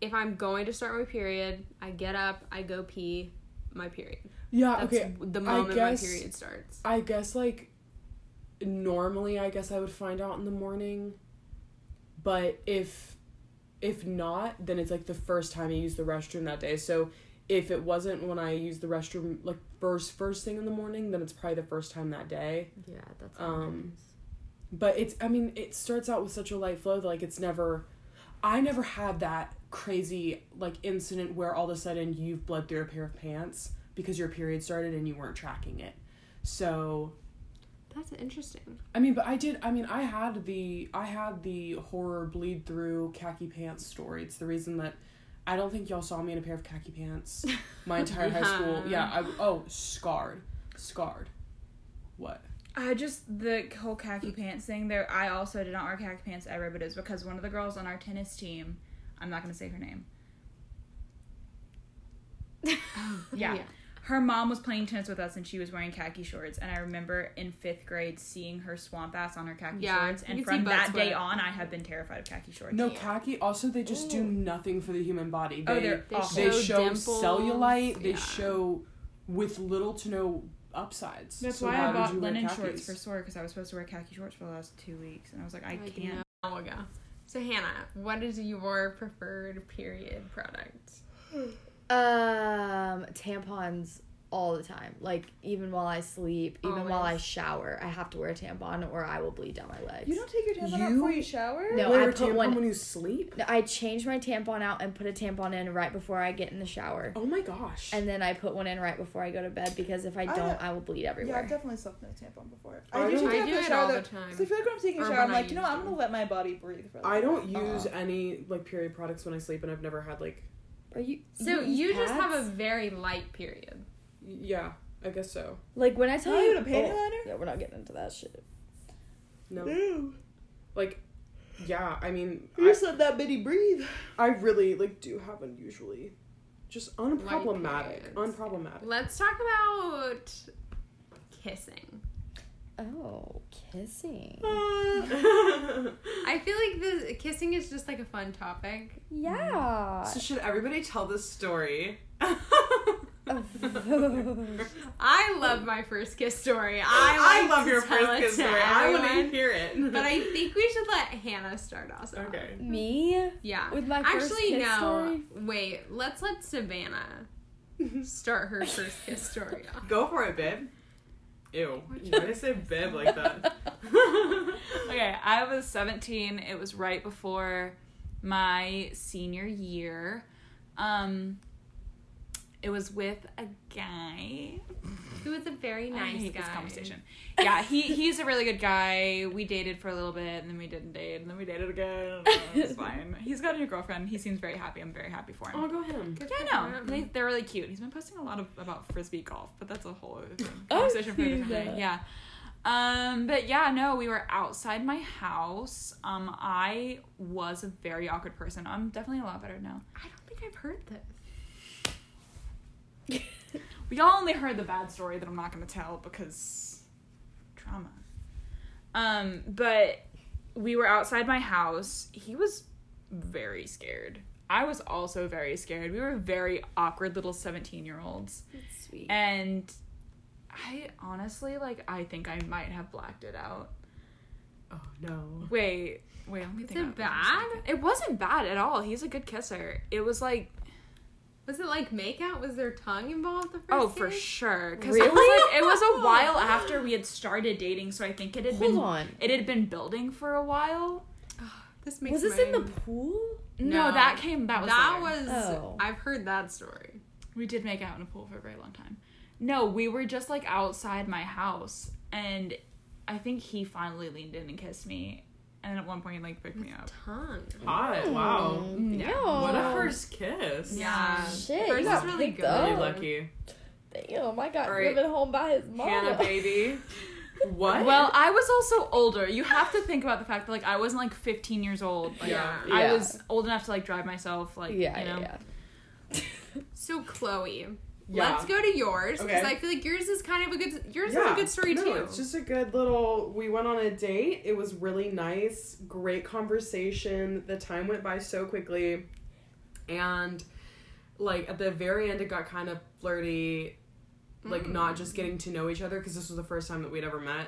if I'm going to start my period, I get up, I go pee, my period. Yeah, That's okay. the I moment guess- my period starts. I guess like normally I guess I would find out in the morning. But if if not, then it's like the first time I use the restroom that day. So if it wasn't when I used the restroom like first first thing in the morning, then it's probably the first time that day. Yeah, that's Um, But it's I mean, it starts out with such a light flow that like it's never I never had that crazy like incident where all of a sudden you've bled through a pair of pants because your period started and you weren't tracking it. So That's interesting. I mean, but I did. I mean, I had the I had the horror bleed through khaki pants story. It's the reason that I don't think y'all saw me in a pair of khaki pants my entire high school. Yeah. I oh scarred, scarred. What? I just the whole khaki pants thing. There, I also did not wear khaki pants ever, but it was because one of the girls on our tennis team. I'm not gonna say her name. Yeah. Her mom was playing tennis with us and she was wearing khaki shorts. And I remember in fifth grade seeing her swamp ass on her khaki Yeah, shorts. And from butt that day on, I have been terrified of khaki shorts. No khaki. Also, they just do nothing for the human body. Oh, they Oh, they're They awful. they show show dimples, cellulite. They show with little to no upsides. That's So why why I bought linen shorts for sore because I was supposed to wear khaki shorts for the last two weeks. And I was like, I Like, can't. no. Oh, yeah. So Hannah, what is your preferred period product? Um, tampons all the time. Like even while I sleep, even while I shower, I have to wear a tampon or I will bleed down my legs. You don't take your tampon out before you shower? No, Wear I a put tampon one. when you sleep. I change my tampon out and put a tampon in right before I get in the shower. Oh my gosh. And then I put one in right before I go to bed because if I I- don't, I will bleed everywhere. Yeah. I've definitely slept in a tampon before. I I, do don't- take I it do it the shower all the time. time. 'cause I feel like when I'm taking a shower, I'm like, you know, use I'm gonna let my body breathe for. a I little don't bit. use Uh-uh. any like period products when I sleep, and I've never had like. Are you? So use you just have a very light period. Yeah, I guess so. like when I tell you you had a panty oh, liner? Yeah, we're not getting into that shit. No, Ew. like, yeah. I mean, You I, just let that bitty breathe. I really like do have unusually, just unproblematic, periods. unproblematic. Let's talk about kissing. Oh, kissing. I feel like the kissing is just like a fun topic. Yeah. so should everybody tell this story? I love my first kiss story. I, I like love your first kiss to story. I want to hear it. But I think we should let Hannah start us off. okay. Me? Yeah. With my first Actually, kiss no. story? Wait. Let's let Savannah start her first kiss story off. Go for it, babe. Ew. Why did I say babe like that? Okay, I was 17. It was right before my senior year. Um, it was with a guy. Who was a very I nice hate guy. this conversation. Yeah, he he's a really good guy. We dated for a little bit, and then we didn't date, and then we dated again. It's fine. He's got a new girlfriend. He seems very happy. I'm very happy for him. oh, go him. Good Yeah, for I know. him. They, they're really cute. He's been posting a lot of about frisbee golf, but that's a whole other Conversation for a seen different day. Yeah. Um, but yeah, no, we were outside my house. Um, I was a very awkward person. I'm definitely a lot better now. I don't think I've heard this. We all only heard the bad story that I'm not gonna tell because trauma. Um, but we were outside my house. He was very scared. I was also very scared. We were very awkward little 17 year olds. That's sweet. And I honestly like I think I might have blacked it out. Oh no. Wait, wait, let me Is think. it about this for a bad? It wasn't bad at all. He's a good kisser. It was like Was it like makeout? Was there tongue involved the first oh for kiss? sure because it was like it was a while after we had started dating, so I think it had Hold been on. it had been building for a while. This makes Was this my... in the pool? No, No. that came that was that later. was Oh. I've heard that story. We did make out in a pool for a very long time. No, we were just like outside my house, and I think he finally leaned in and kissed me, and at one point he like picked me up. Tongue. Hot. Mm. Wow. Yeah. What a first kiss. Yeah. Shit, First is really good. up. Really lucky. Damn, I got All right. driven home by his mom. Hannah, baby. What? Well, I was also older. You have to think about the fact that like I wasn't like 15 years old. Like, Yeah. I Yeah. was old enough to like drive myself. Like yeah, you know. yeah, yeah. So Chloe, Yeah. let's go to yours because Okay. I feel like yours is kind of a good. Yours is a good story no, too. It's just a good little. We went on a date. It was really nice. Great conversation. The time went by so quickly, and like at the very end, it got kind of flirty. Like not just getting to know each other because this was the first time that we'd ever met.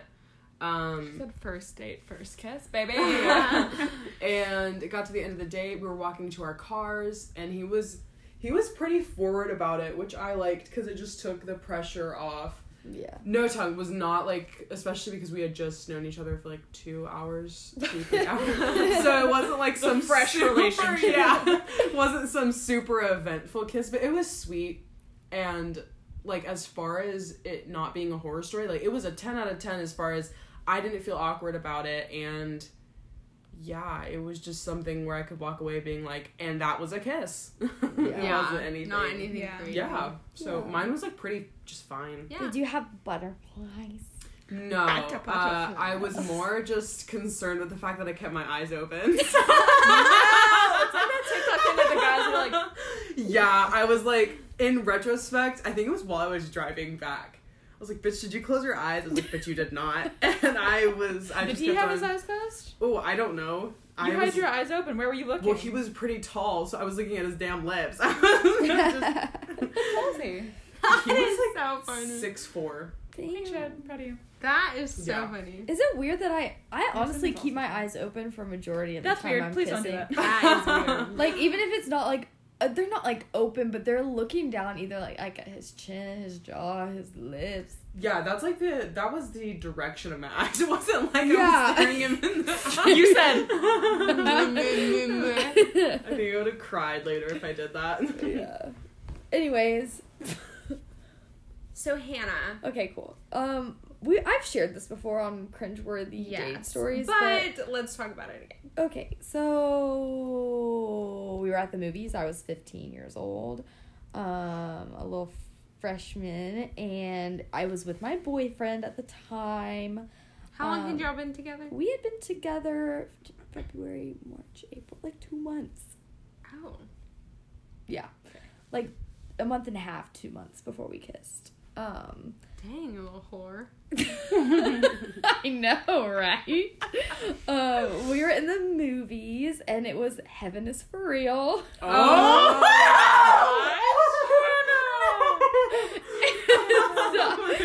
Um, Said first date, first kiss, baby. and it got to the end of the date. We were walking to our cars, and he was he was pretty forward about it, which I liked because it just took the pressure off. Yeah. No tongue was not like, especially because we had just known each other for like two hours, two three hours. so it wasn't like some fresh super- relationship. Yeah, wasn't some super eventful kiss, but it was sweet. And like as far as it not being a horror story, like it was a ten out of ten as far as I didn't feel awkward about it, and yeah, it was just something where I could walk away being like, and that was a kiss. it yeah, wasn't anything. not anything. Yeah. crazy. Yeah. So Yeah. mine was like pretty just fine. Yeah. Did you have butterflies? No, Atta uh. I was more just concerned with the fact that I kept my eyes open. TikTok into the guys were like, yeah, I was like, in retrospect, I think it was while I was driving back. I was like, bitch, did you close your eyes? I was like, bitch, you did not. And I was, I did just he kept have on, his eyes closed? Oh, I don't know. I You had was, your eyes open. Where were you looking? well, he was pretty tall, so I was looking at his damn lips. I was just, How old is he? he That was is like so funny. six four. Thanks, Damn. Chad. I'm proud of you. That is so Yeah. funny. Is it weird that I I honestly that's keep my eyes open for majority of the That's time weird. I'm Please kissing? don't do that. That is weird. Like even if it's not like uh, they're not like open, but they're looking down either like like at his chin, his jaw, his lips. Yeah, that's like the that was the direction of my eyes. It wasn't like I was staring him in the eye. You said. I think I would have cried later if I did that. yeah. Anyways, So Hannah. okay, cool. Um, we I've shared this before on cringeworthy date stories, but, but, let's talk about it again. okay. So we were at the movies. I was 15 years old, um, a little freshman, and I was with my boyfriend at the time. How long Um, had y'all been together? We had been together February, March, April, like two months. Oh. Yeah, like a month and a half, two months before we kissed. Um, Dang, you little whore. I know, right? uh, we were in the movies, and it was Heaven is for Real. Oh, no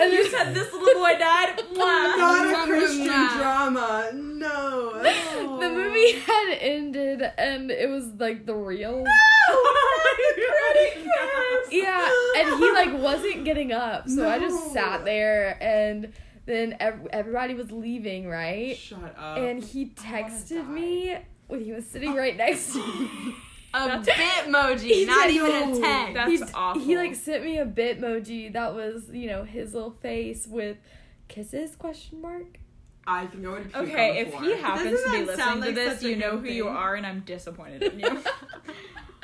and You said this little boy died. Mwah. Not a Christian drama. No. the movie had ended, and it was like the real. No! Oh yeah, and he like wasn't getting up, so I just sat there, and then ev- everybody was leaving, right? Shut up. And he texted me when he was sitting right next to me. A bitmoji, not said, even a "No." text. That's he, awful. He like sent me a bitmoji that was, you know, his little face with kisses question mark. I think I would. puke Okay, on the if floor. he happens Doesn't to be listening sound to this, you know good who you are, and I'm disappointed in you.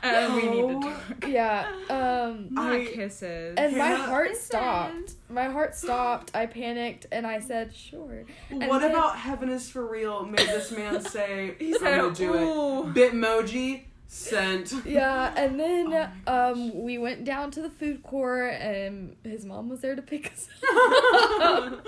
and we need to talk. Yeah. Um Not I- kisses. and my heart Kisses. stopped. My heart stopped. I panicked and I said, "Sure." And What then- about Heaven is for Real made this man say, He I'm said, gonna do "Ooh." it. Bitmoji sent. Yeah, and then Oh um we went down to the food court and his mom was there to pick us up.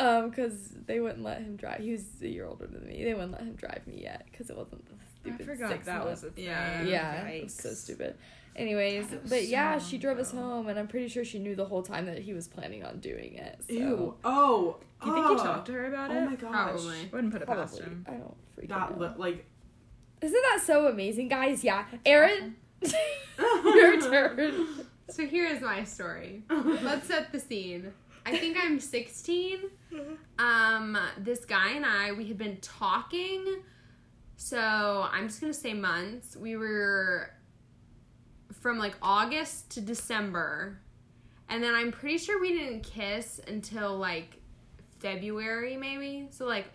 um cuz they wouldn't let him drive. He was a year older than me. They wouldn't let him drive me yet cuz it wasn't the I stupid forgot six that month- was a thing. Yeah. Yeah, it was so stupid. Anyways, That was but yeah, she drove us home, and I'm pretty sure she knew the whole time that he was planning on doing it. So. Ew. Oh. You think you ah. talked to her about Oh it? Oh my gosh. Probably. Wouldn't put it past him. I don't freaking That know. li- like. Isn't that so amazing, guys? Yeah, Aaron, your turn. So here's my story. Let's set the scene. I think I'm 16. Um, this guy and I, we had been talking. So I'm just gonna say months. We were from like August to December, and then I'm pretty sure we didn't kiss until like February, maybe. So like,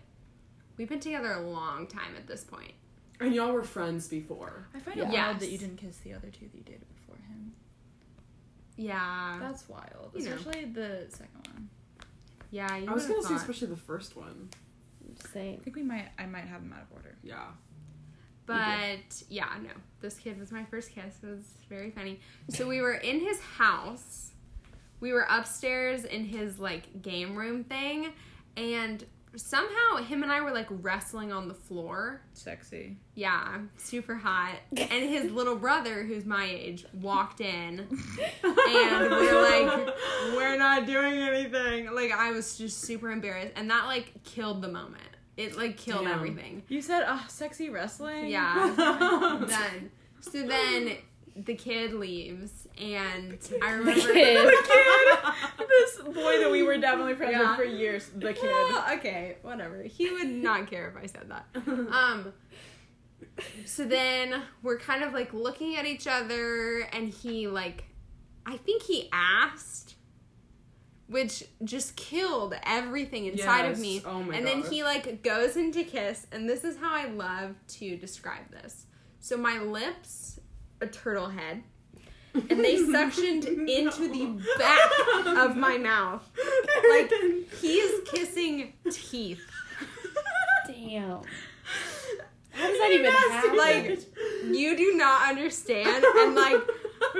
We've been together a long time at this point. And y'all were friends before. I find Yeah. it wild that you didn't kiss the other two that you dated before him. Yeah. That's wild, You know. especially the second one. yeah, you I was would've gonna say thought. especially the first one. I think we might. I might have them out of order. Yeah. But yeah, no. This kid was my first kiss. It was very funny. So we were in his house. We were upstairs in his like game room thing and somehow him and I were like wrestling on the floor. Sexy. Yeah, super hot. And his little brother, who's my age, walked in and we're like, we're not doing anything. Like I was just super embarrassed. And that like killed the moment. It like killed Damn. everything. You said, "Oh, sexy wrestling." Yeah. done. So then the kid leaves, and I remember. Kid. this boy that we were definitely friends Yeah. with for years. The kid. Well, okay, whatever. He would not care if I said that. Um. So then we're kind of like looking at each other, and he like, I think he asked, which just killed everything inside of me. Oh my and then he like goes into kiss, and this is how I love to describe this. So my lips, a turtle head, and they suctioned into the back of my mouth. Like he's kissing teeth. Damn. How does that even happen? Like you do not understand, and like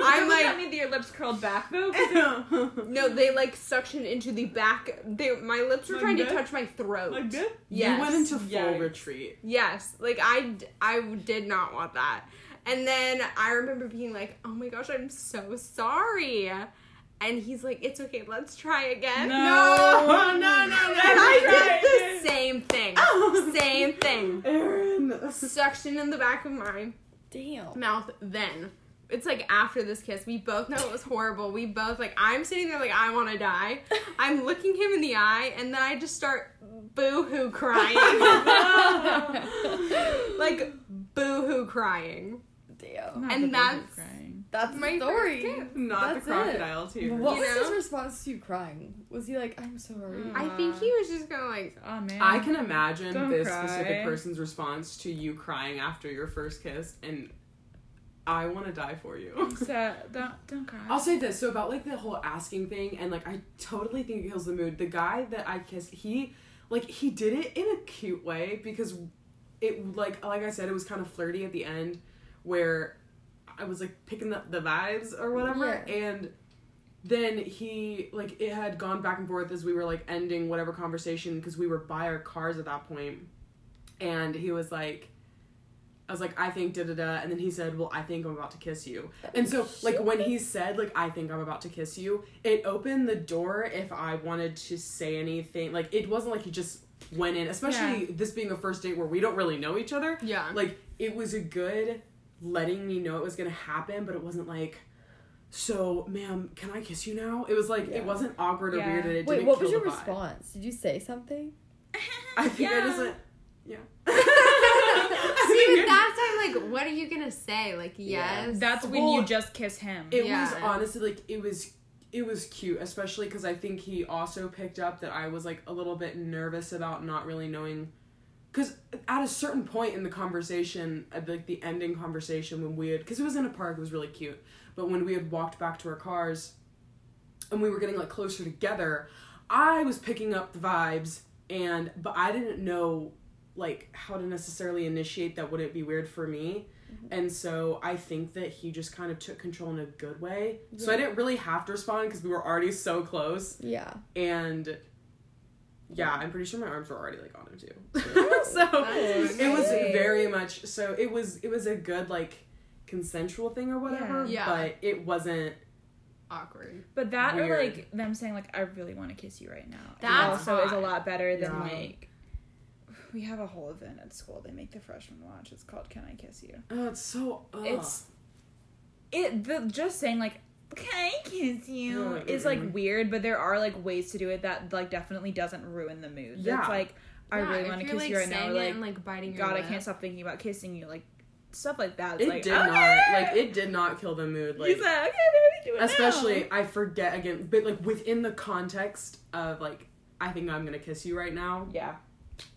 I'm Does that like mean that your lips curled back though? no, they like suctioned into the back. They my lips were Like trying to touch my throat. like this? Yes. You went into full Yikes. retreat. Yes, like I I did not want that. And then I remember being like, "Oh my gosh, I'm so sorry." And he's like, "It's okay, let's try again." No. no, no, no. And I did the same thing. Oh. Same thing. Aaron. Suction in the back of my Damn. mouth. Then it's like after this kiss, we both know it was horrible. We both like I'm sitting there like I want to die. I'm looking him in the eye, and then I just start boo hoo crying, like boo hoo crying. Damn. Not And that's- That's My my story. first. Not That's the crocodile tears. What You was his response to you crying? Was he like, I'm sorry? Hmm. I think he was just gonna like Oh man. I can imagine Don't this cry. specific person's response to you crying after your first kiss, and I want to die for you. So, don't don't cry. I'll say this. So about like the whole asking thing, and like I totally think it kills the mood. The guy that I kissed, he like he did it in a cute way because it like like I said, it was kind of flirty at the end, where I was like picking up the vibes or whatever, Yeah. and then he like it had gone back and forth as we were like ending whatever conversation because we were by our cars at that point, and he was like. I was like, I think da da da, and then he said, "Well, I think I'm about to kiss you." And so, like, when he said, like, I think I'm about to kiss you, it opened the door if I wanted to say anything. Like, it wasn't like he just went in, especially this being a first date where we don't really know each other. yeah. Like, it was a good letting me know it was gonna happen, but it wasn't like, so, ma'am, can I kiss you now? It was like, Yeah. it wasn't awkward or Yeah. weird, and it Wait, didn't what kill was your response? Did you say something? I think I just Yeah. went, yeah. See, but that's I'm like, what are you gonna say? Like, Yeah. yes. That's when Well, you just kiss him. It Yeah. was honestly like it was it was cute, especially because I think he also picked up that I was like a little bit nervous about not really knowing. Because at a certain point in the conversation, at like the ending conversation, when we had, because it was in a park, it was really cute. But when we had walked back to our cars, and we were getting like closer together, I was picking up the vibes, and but I didn't know like how to necessarily initiate that. Would it be weird for me? Mm-hmm. And so I think that he just kind of took control in a good way. So I didn't really have to respond because we were already so close. Yeah. And yeah, I'm pretty sure my arms were already like on him too. so it was very much so it was it was a good like consensual thing or whatever. Yeah. But it wasn't awkward. But that or like them saying like I really want to kiss you right now. That's also is a lot better than Yeah. like we have a whole event at school they make the freshmen watch. It's called Can I Kiss You? oh it's so ugh. It's it the just saying like can I kiss you Yeah, is like weird, but there are like ways to do it that like definitely doesn't ruin the mood. Yeah. It's like I Yeah, really want to kiss like, you right now. it like, and, like biting your God, I can't stop thinking about kissing you. Like stuff like that. It's it like did okay. not like it did not kill the mood like He's like, okay, baby, do it now." especially I forget again, but like within the context of like I think I'm gonna kiss you right now. yeah.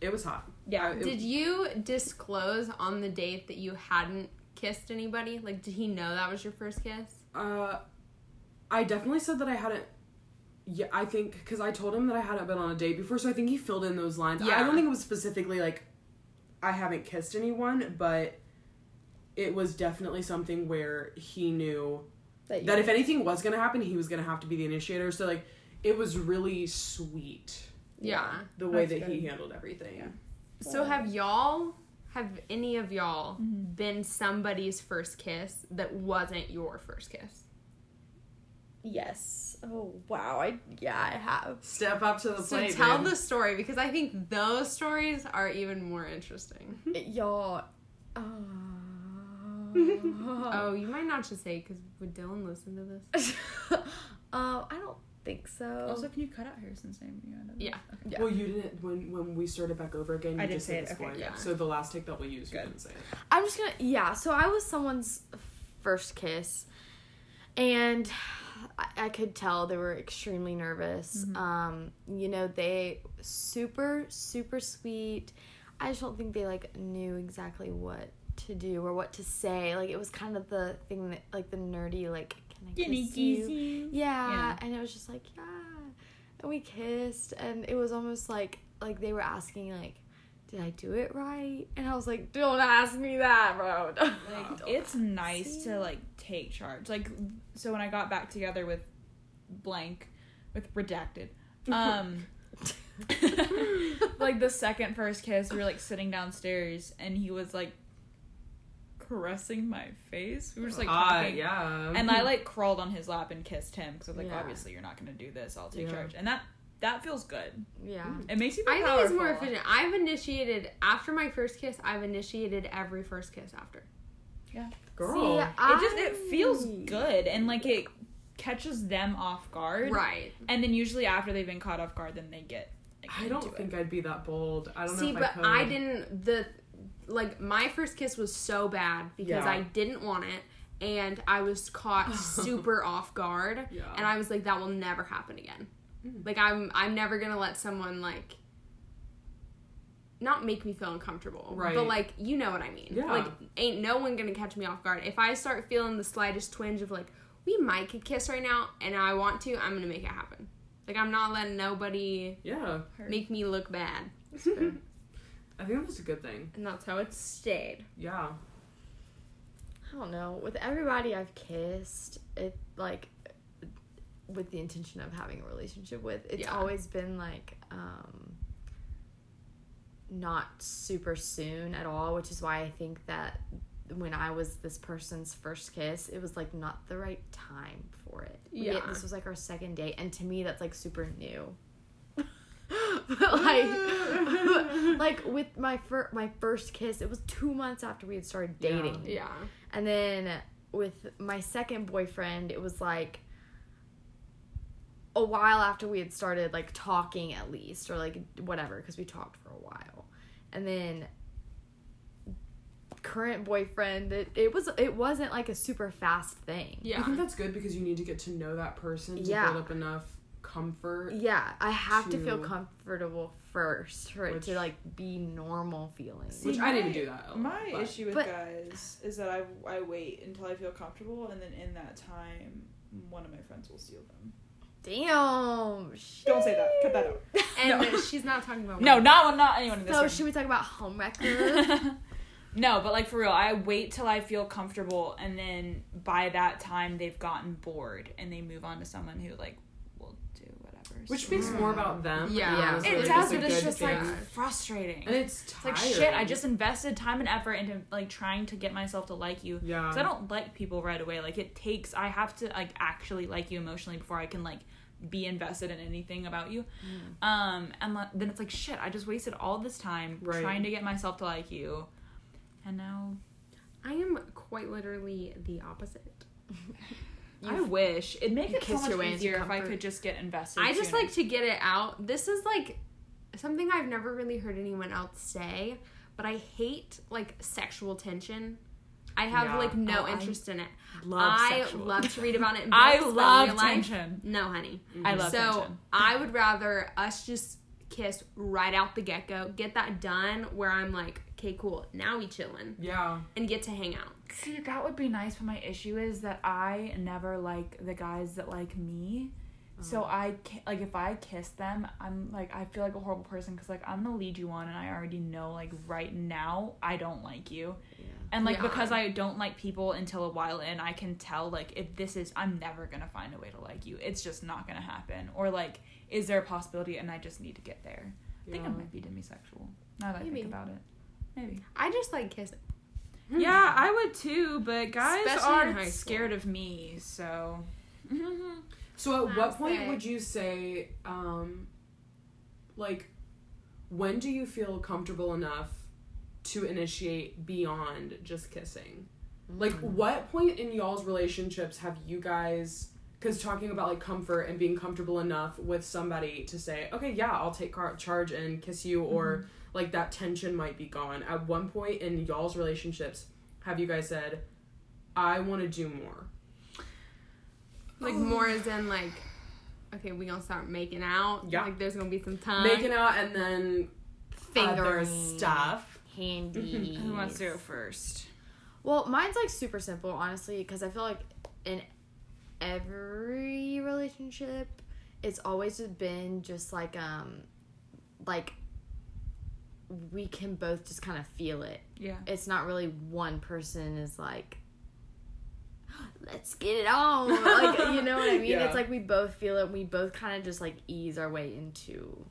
It was hot. Yeah. I- Did you disclose on the date that you hadn't kissed anybody? Like, did he know that was your first kiss? Uh, I definitely said that I hadn't. Yeah, I think because I told him that I hadn't been on a date before, so I think he filled in those lines. Yeah. I don't think it was specifically like I haven't kissed anyone, but it was definitely something where he knew That, that if anything was gonna happen, he was gonna have to be the initiator. So like, it was really sweet Yeah. the way That's that he handled everything. Yeah. So have y'all have any of y'all mm-hmm. been somebody's first kiss that wasn't your first kiss? Yes. Oh wow. I yeah I have. Step up to the So plate. tell babe. the story because I think those stories are even more interesting. Y'all. Uh, Oh, you might not just say because would Dylan listen to this? um, I don't think so. Also, can you cut out Harrison's name? You know, Yeah. Yeah. Well, you didn't when when we started back over again. You I did just say said it, this okay, yeah. So the last take that we'll use, you didn't say it. I'm just gonna yeah. So I was someone's first kiss, and I, I could tell they were extremely nervous. Um, you know, they super super sweet. I just don't think they like knew exactly what to do or what to say. Like it was kind of the thing that like the nerdy like can I kiss you? Yeah. Yeah. and it was just like yeah, and we kissed, and it was almost like like they were asking like. Did I do it right? And I was like, "Don't ask me that, bro." Like, it's nice to like take charge. Like, so when I got back together with blank, with redacted, um, like the second first kiss, we were like sitting downstairs, and he was like caressing my face. We were just like Ah, talking. yeah. And I like crawled on his lap and kissed him because I was like, Yeah. obviously you're not gonna do this. I'll take Yeah. charge, and that that feels good. yeah. Mm. It makes you feel I think it's more efficient. I've initiated after my first kiss. I've initiated every first kiss after. Yeah. Girl. See, It just it feels good and like it catches them off guard. Right. And then usually after they've been caught off guard, then they get. Like, I don't think it. I'd be that bold. I don't See, know if but I could. I didn't. The like my first kiss was so bad because Yeah. I didn't want it, and I was caught super off guard, Yeah. and I was like, that will never happen again. Mm. Like I'm, I'm never gonna let someone like. Not make me feel uncomfortable, Right. But like, you know what I mean. Yeah. Like, ain't no one gonna catch me off guard. If I start feeling the slightest twinge of like, we might could kiss right now, and I want to, I'm gonna make it happen. Like, I'm not letting nobody Yeah, make me look bad, I think that's a good thing. and that's how it stayed. Yeah. I don't know. With everybody I've kissed, it like with the intention of having a relationship with, it's Yeah. always been like um not super soon at all, which is why I think that when I was this person's first kiss, it was like not the right time for it. Yeah. this was like our second date, and to me, that's like super new. but like, like with my fir- my first kiss, it was two months after we had started Yeah. dating. Yeah. And then with my second boyfriend, it was like a while after we had started like talking at least or like whatever because we talked for a while. And then current boyfriend, it, it was it wasn't like a super fast thing. Yeah. I think that's good because you need to get to know that person to Yeah. build up enough comfort. Yeah, I have to feel comfortable first for it to like be normal feelings. Which I didn't do that. a lot, My but- issue with But- guys is that I I wait until I feel comfortable, and then in that time, one of my friends will steal them. Damn. shit. Don't say that. Cut that out. And she's not talking about No, not not anyone in this So room. should we talk about homewrecker? no, but like for real, I wait till I feel comfortable, and then by that time they've gotten bored, and they move on to someone who like will do whatever. Which speaks more about them. Yeah. Yeah. honestly, it does, but it's good just like frustrating. and it's It's like shit. I just invested time and effort into like trying to get myself to like you. yeah. Because I don't like people right away. Like it takes. I have to like actually like you emotionally before I can like be invested in anything about you. Um, and le- then it's like shit. I just wasted all this time Right. trying to get myself to like you, and now I am quite literally the opposite. I wish it'd make it so much your way into easier if I could just get invested. I just sooner. like to get it out. This is like something I've never really heard anyone else say, but I hate like sexual tension. I have Yeah. like no Oh, I interest in it. Love I sexual. love to read about it. I books, but in love tension. No, honey. I love so tension. I would rather us just kiss right out the get go. Get that done where I'm like, okay, cool. Now we chilling Yeah. and get to hang out. See, that would be nice, but my issue is that I never like the guys that like me. So oh. I like if I kiss them, I'm like I feel like a horrible person because like I'm gonna lead you on, and I already know like right now I don't like you, and like Yeah. because I don't like people until a while in, I can tell like if this is I'm never gonna find a way to like you. It's just not gonna happen. Or like, is there a possibility, and I just need to get there. I think I might be demisexual now that I think about it. Maybe. I just like kissing. Yeah, I would too, but guys Especially are high scared of me, so. So at what point would you say, um, like, when do you feel comfortable enough to initiate beyond just kissing? Like, what point in y'all's relationships have you guys? Because talking about like comfort and being comfortable enough with somebody to say, okay, yeah, I'll take car- charge and kiss you, or mm-hmm. like that tension might be gone. At one point in y'all's relationships, have you guys said, I want to do more? Like oh. more as in like, okay, we gonna start making out. Yeah. Like there's gonna be some time. Making out and then other Fingering. stuff. Handy. Who wants to go first? Well, mine's like super simple, honestly, because I feel like in every relationship, it's always been just like um, like we can both just kind of feel it. Yeah. It's not really one person is like, let's get it on, like you know what I mean. Yeah. It's like we both feel it. We both kind of just like ease our way into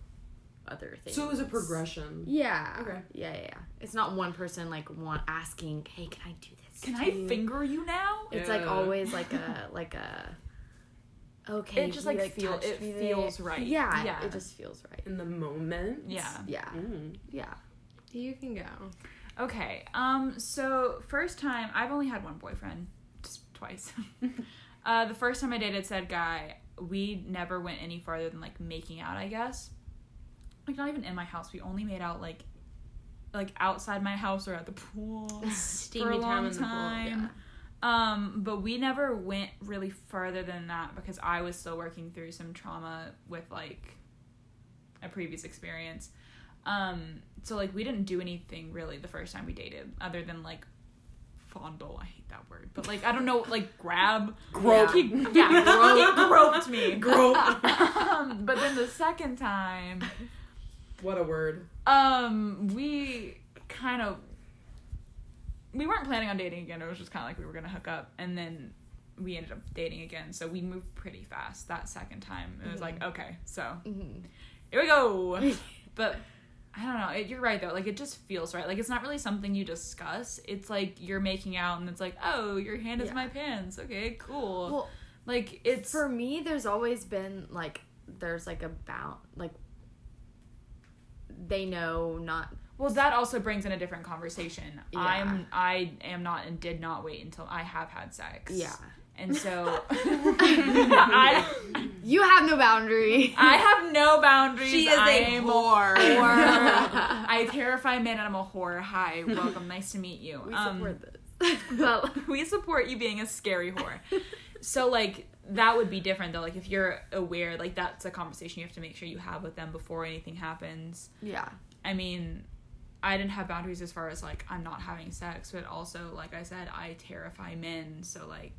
other things. So it was a progression. Yeah. Okay. Yeah, yeah, yeah. It's not one person like one asking, "Hey, can I do this?" Can to I you?" finger you now? It's like always like a like a. Okay. It just, he, like, feel- it me feels right. Yeah, Yeah. It just feels right. In the moment. Yeah. Yeah. Mm. Yeah. You can go. Okay. Um. So first time I've only had one boyfriend, just twice. uh, the first time I dated said guy, we never went any farther than like making out. I guess. Like not even in my house. We only made out like, like outside my house or at the pool for a Steamy time long in the pool. time. Um, but we never went really further than that because I was still working through some trauma with like a previous experience. Um, so like we didn't do anything really the first time we dated other than like fondle. I hate that word, but like I don't know, like grab, Grope. He, yeah, grope, he groped me. Grope. um, but then the second time, What a word. um, we kind of we weren't planning on dating again. It was just kind of like we were gonna hook up, and then we ended up dating again. So we moved pretty fast that second time. It was like okay, so Mm-hmm. here we go. but I don't know. It, you're right though. Like it just feels right. Like it's not really something you discuss. It's like you're making out, and it's like, oh, your hand is Yeah. my pants. Okay, cool. Well, like it's for me, there's always been like there's like a bound like they know not Well, that also brings in a different conversation. Yeah. I'm I am not and did not wait until I have had sex. yeah. And so I You have no boundary. I have no boundaries. She is a I'm whore. whore. I terrify men and I'm a whore. Hi, welcome. Nice to meet you. we Um, support this. well, we support you being a scary whore. So like that would be different though. Like if you're aware, like that's a conversation you have to make sure you have with them before anything happens. yeah. I mean, I didn't have boundaries as far as like I'm not having sex, but also like I said, I terrify men, so like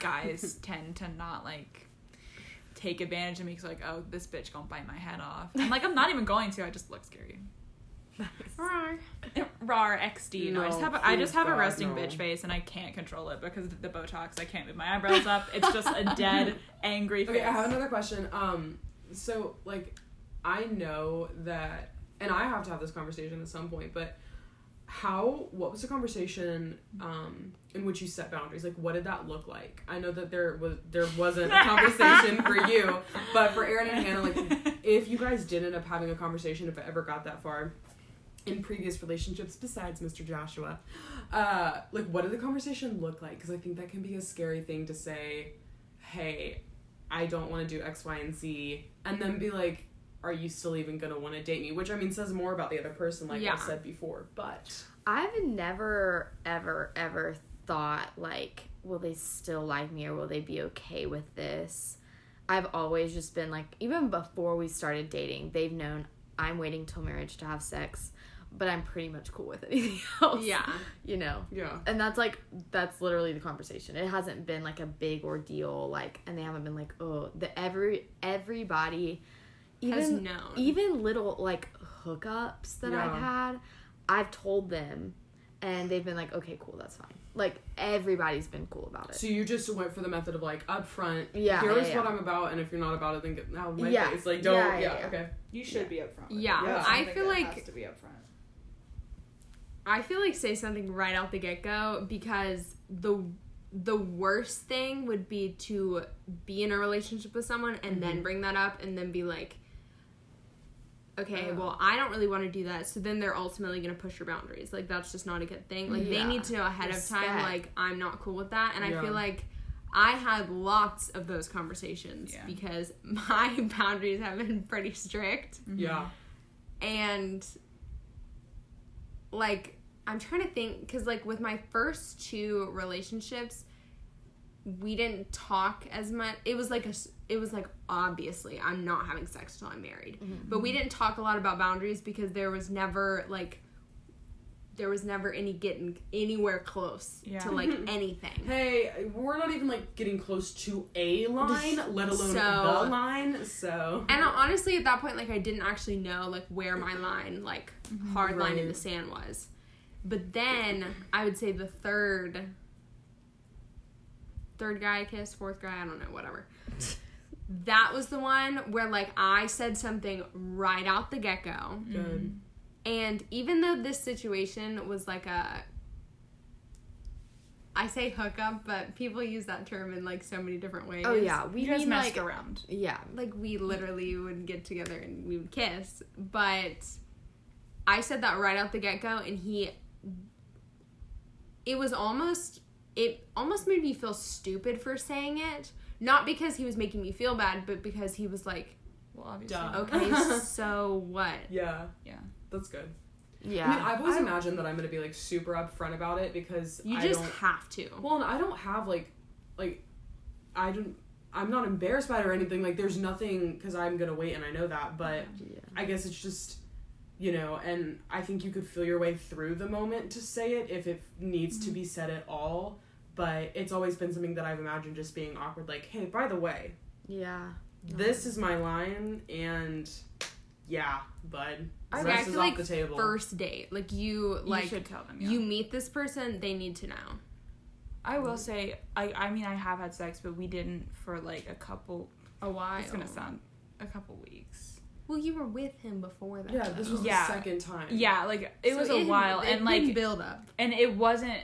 guys tend to not like take advantage of me because like oh this bitch gonna bite my head off. And like I'm not even going to. I just look scary. Rar Rar XD. No, I just No, have a, I just please have a God, resting no. bitch face and I can't control it because of the Botox. I can't move my eyebrows up. It's just a dead angry face. Okay, I have another question. Um, so like, I know that, and I have to have this conversation at some point. But how? What was the conversation um, in which you set boundaries? Like, what did that look like? I know that there was there wasn't a conversation for you, but for Aaron and Hannah, like, if you guys did end up having a conversation, if it ever got that far. In previous relationships, besides Mr. Joshua, uh, like what did the conversation look like? Because I think that can be a scary thing to say. Hey, I don't want to do X, Y, and Z, and then be like, are you still even gonna want to date me? Which I mean says more about the other person, like Yeah. I said before. But I've never, ever, ever thought like, will they still like me or will they be okay with this? I've always just been like, even before we started dating, they've known I'm waiting till marriage to have sex, but I'm pretty much cool with anything else. Yeah. You know. Yeah. And that's like that's literally the conversation. It hasn't been like a big ordeal like and they haven't been like, "Oh, the every everybody Has even known. even little like hookups that I've had, I've told them and they've been like, "Okay, cool, that's fine." Like everybody's been cool about it. So you just went for the method of like upfront. Yeah, Here's yeah, what yeah. I'm about, and if you're not about it, then get out of my Yeah. face. Like don't. Yeah, Yeah. yeah, yeah. Okay. You should be upfront. with Yeah, I feel like- has to be upfront. I feel like say something right out the get go because the the worst thing would be to be in a relationship with someone and then mm-hmm. bring that up and then be like okay Oh. well i don't really want to do that. So then they're ultimately going to push your boundaries. Like that's just not a good thing. Like they need to know ahead of time like i'm not cool with that. And i feel like i had lots of those conversations Yeah. because my boundaries have been pretty strict. Yeah. and like i'm trying to think because like with my first two relationships we didn't talk as much. It was like a it was like obviously i'm not having sex till i'm married. Mm-hmm. But we didn't talk a lot about boundaries because there was never like there was never any getting anywhere close Yeah. to like anything Hey, we're not even like getting close to a line, let alone So- the line. So. And uh, honestly, at that point, like I didn't actually know like where my line, like mm-hmm. hard line in the sand was. But then I would say the third, third guy I kissed, fourth guy, I don't know, whatever. that was the one where like I said something right out the get go, Good. And even though this situation was like a I say hookup, but people use that term in like so many different ways. oh yeah, we just guys mean messed like around. yeah. like we literally would get together and we would kiss but i said that right out the get-go and he it was almost it almost made me feel stupid for saying it not because he was making me feel bad but because he was like Well, obviously. Duh. okay so what Yeah. Yeah. That's good. Yeah. I mean, I've always imagined that I'm gonna be like super upfront about it because you I just don't. have to Well, and I don't have like, like, I don't. I'm not embarrassed by it or anything. Like, there's nothing because I'm gonna wait, and I know that. But yeah. I guess it's just, you know, and I think you could feel your way through the moment to say it if it needs to mm-hmm. be said at all. But it's always been something that I've imagined just being awkward. Like, hey, by the way, Yeah. this is my line, and yeah, bud, Okay, I rest feel is like off the table. first date like you like you should tell them. Yeah. you meet this person they need to know I will say, I I mean, I have had sex, but we didn't for like a couple. a while It's gonna sound a couple weeks. well you were with him before that yeah, this was Yeah. the second time. Yeah, like it So was a while, it and like, build up and it wasn't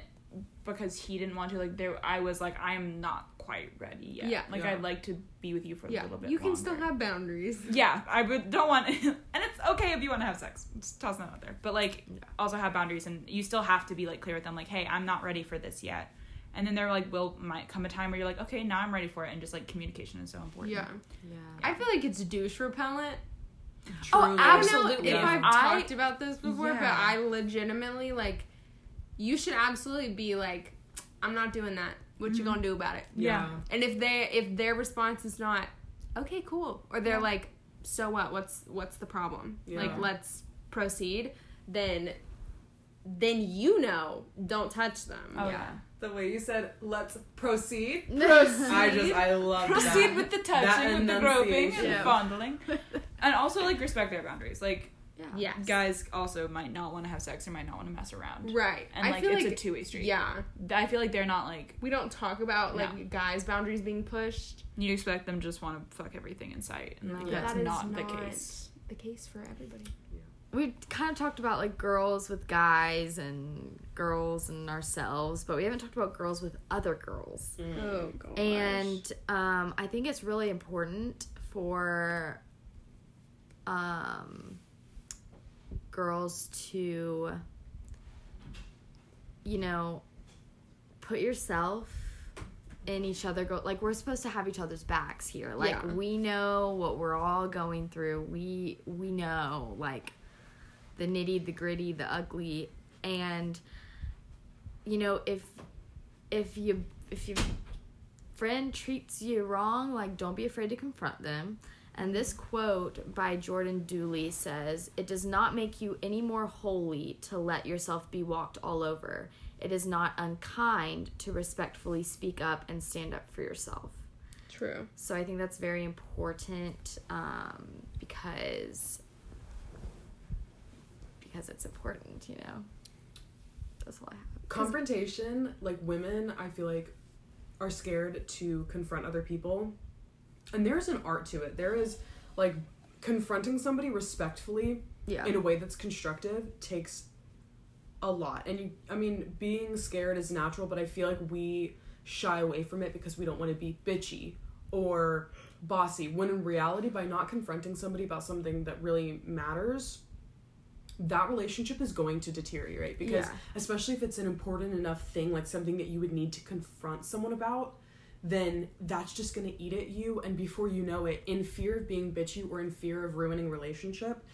because he didn't want to. Like there, I was like, I am not quite ready yet. Yeah. like Yeah. I'd like to be with you for a little bit. you can still have boundaries Yeah, I would don't want, and it's okay if you want to have sex. Just toss that out there. But like, Yeah. also have boundaries, and you still have to be like clear with them. Like, hey, I'm not ready for this yet. And then there like will might come a time where you're like, okay, now I'm ready for it, and just like communication is so important. yeah Yeah. I feel like it's douche repellent. Oh, I Truly. don't know Absolutely. if If I've I- talked about this before, but I legitimately like. You should absolutely be like, I'm not doing that. What you mm-hmm. gonna do about it? Yeah. And if they if their response is not, okay, cool, or they're Yeah. like, so what? What's what's the problem? Yeah. Like, let's proceed. Then, then you know, don't touch them. Oh Yeah. yeah. The way you said, "Let's proceed." Proceed. I just, I love Proceed that. with the That touching, with the groping, and fondling, and also like respect their boundaries. Like Yeah. Yes. guys also might not want to have sex or might not want to mess around, Right. and I like feel it's like a two way street. yeah. I feel like they're not like We don't talk about like No. guys' boundaries being pushed. you expect them just want to fuck everything in sight, and like No. that's That is not, the case. The case for everybody. we kind of talked about like girls with guys and girls and ourselves, but we haven't talked about girls with other girls. Oh god. And um, I think it's really important for um, girls to, you know, put yourself in each other. Go like we're supposed to have each other's backs here. Like Yeah. we know what we're all going through. We we know like the nitty, the gritty, the ugly, and you know if if you if your friend treats you wrong, like don't be afraid to confront them. And this quote by Jordan Dooley says, It does not make you any more holy to let yourself be walked all over. It is not unkind to respectfully speak up and stand up for yourself. True. So I think that's very important um, because because it's important, you know. That's all I have. confrontation like women i feel like are scared to confront other people and there's an art to it there is like confronting somebody respectfully yeah. in a way that's constructive takes a lot and you i mean being scared is natural but i feel like we shy away from it because we don't want to be bitchy or bossy when in reality by not confronting somebody about something that really matters that relationship is going to deteriorate because Yeah. especially if it's an important enough thing like something that you would need to confront someone about then that's just going to eat at you and before you know it in fear of being bitchy or in fear of ruining relationship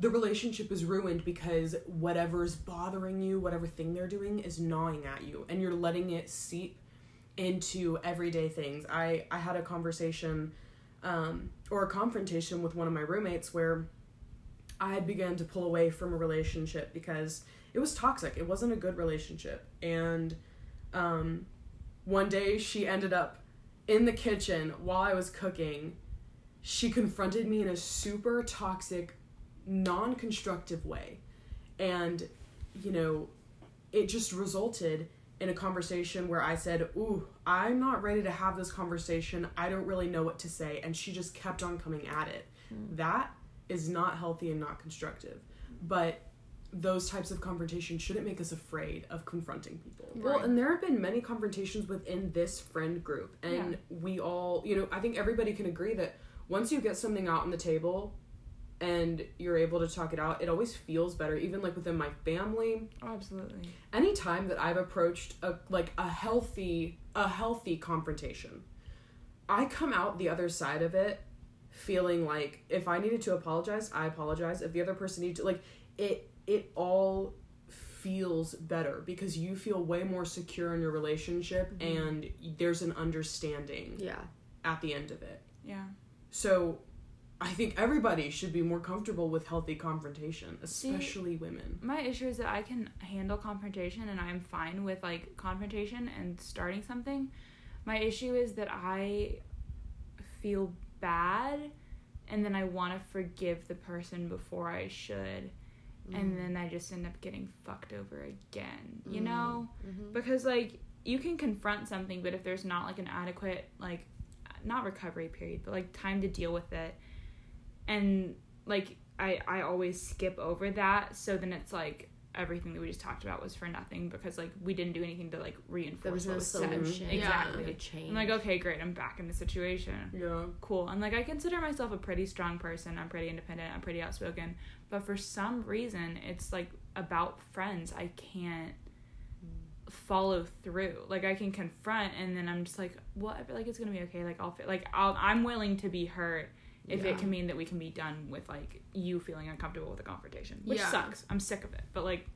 the relationship is ruined because whatever's bothering you whatever thing they're doing is gnawing at you and you're letting it seep into everyday things i i had a conversation um, or a confrontation with one of my roommates where I had begun to pull away from a relationship because it was toxic. It wasn't a good relationship. And um, one day she ended up in the kitchen while I was cooking. She confronted me in a super toxic, non constructive way. And, you know, it just resulted in a conversation where I said, Ooh, I'm not ready to have this conversation. I don't really know what to say. And she just kept on coming at it. Hmm. That is not healthy and not constructive. But those types of confrontations shouldn't make us afraid of confronting people. Well, and there have been many confrontations within this friend group, and Yeah. we all, you know, I think everybody can agree that once you get something out on the table and you're able to talk it out, it always feels better. Even like within my family, Oh, absolutely. anytime that I've approached a like a healthy a healthy confrontation, I come out the other side of it feeling like if I needed to apologize, I apologize. If the other person needed to like it it all feels better because you feel way more secure in your relationship mm-hmm. and there's an understanding yeah. at the end of it. Yeah. So I think everybody should be more comfortable with healthy confrontation, especially women. My issue is that I can handle confrontation and I'm fine with like confrontation and starting something. My issue is that I feel bad and then I want to forgive the person before I should. And then I just end up getting fucked over again, you know? Mm-hmm. Because like you can confront something, but if there's not like an adequate like not recovery period, but like time to deal with it, and like I I always skip over that, so then it's like everything that we just talked about was for nothing because like we didn't do anything to like reinforce There was what no was said. Mm-hmm. Exactly. No change. I'm like, okay, great, I'm back in the situation Yeah. cool. And like I consider myself a pretty strong person. I'm pretty independent. I'm pretty outspoken. But for some reason, it's like about friends. I can't follow through. Like I can confront, and then I'm just like, well, I feel like it's gonna be okay. Like I'll feel like I'll, I'm willing to be hurt if Yeah. it can mean that we can be done with like you feeling uncomfortable with a confrontation, which Yeah. sucks. I'm sick of it. But like,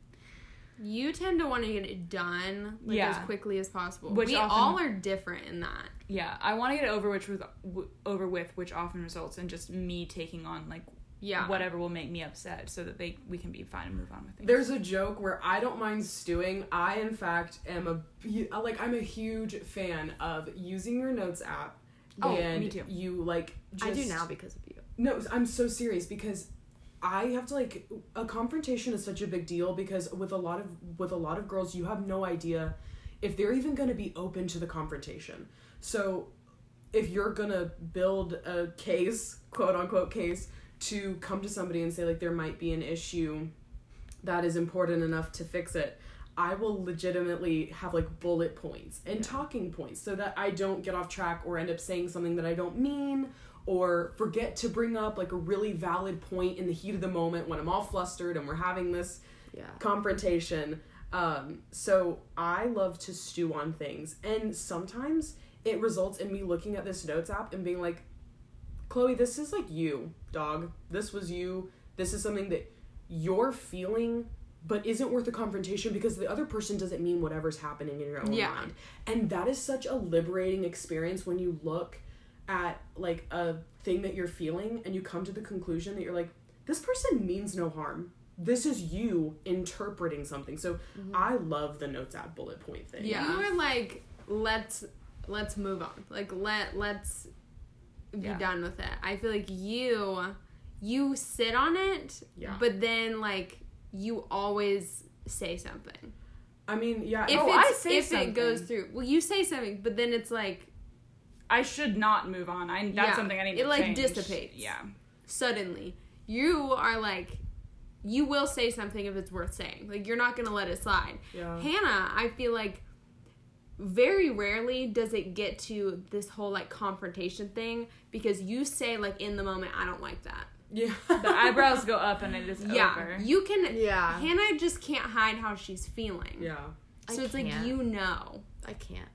You tend to want to get it done like Yeah. as quickly as possible. Which we often- all are different in that. yeah, I want to get it over, which with w- over with, which often results in just me taking on like Yeah. whatever will make me upset, so that they we can be fine and move on with things. There's a joke where I don't mind stewing. I, in fact, am a like I'm a huge fan of using your notes app. Oh, and me too. You like I do now because of you. No, I'm so serious because I have to like a confrontation is such a big deal because with a lot of with a lot of girls you have no idea if they're even going to be open to the confrontation. So if you're going to build a case, quote unquote case to come to somebody and say like there might be an issue that is important enough to fix it. I will legitimately have like bullet points and talking points so that I don't get off track or end up saying something that I don't mean or forget to bring up like a really valid point in the heat of the moment when I'm all flustered and we're having this Yeah. confrontation. Um, so I love to stew on things, and sometimes it results in me looking at this notes app and being like, Chloe, this is like you, dog. This was you. This is something that you're feeling, but isn't worth a confrontation because the other person doesn't mean whatever's happening in your own Yeah. mind. And that is such a liberating experience when you look at like a thing that you're feeling and you come to the conclusion that you're like this person means no harm this is you interpreting something so mm-hmm. i love the notes app bullet point thing You were like, let's let's move on. Like let let's be Yeah. done with it. I feel like you you sit on it, Yeah. but then like you always say something. i mean yeah If Oh, I say if it goes through, well, you say something, but then it's like I should not move on. I that's Yeah. something I need to say. It, to like, change. dissipates. Yeah. suddenly you are like you will say something if it's worth saying. Like you're not gonna let it slide. yeah Hannah, I feel like very rarely does it get to this whole like confrontation thing because you say like in the moment, I don't like that. yeah The eyebrows go up and it is Yeah, over. you can. Yeah. Hannah just can't hide how she's feeling. yeah So I it's like can't. you know. I can't.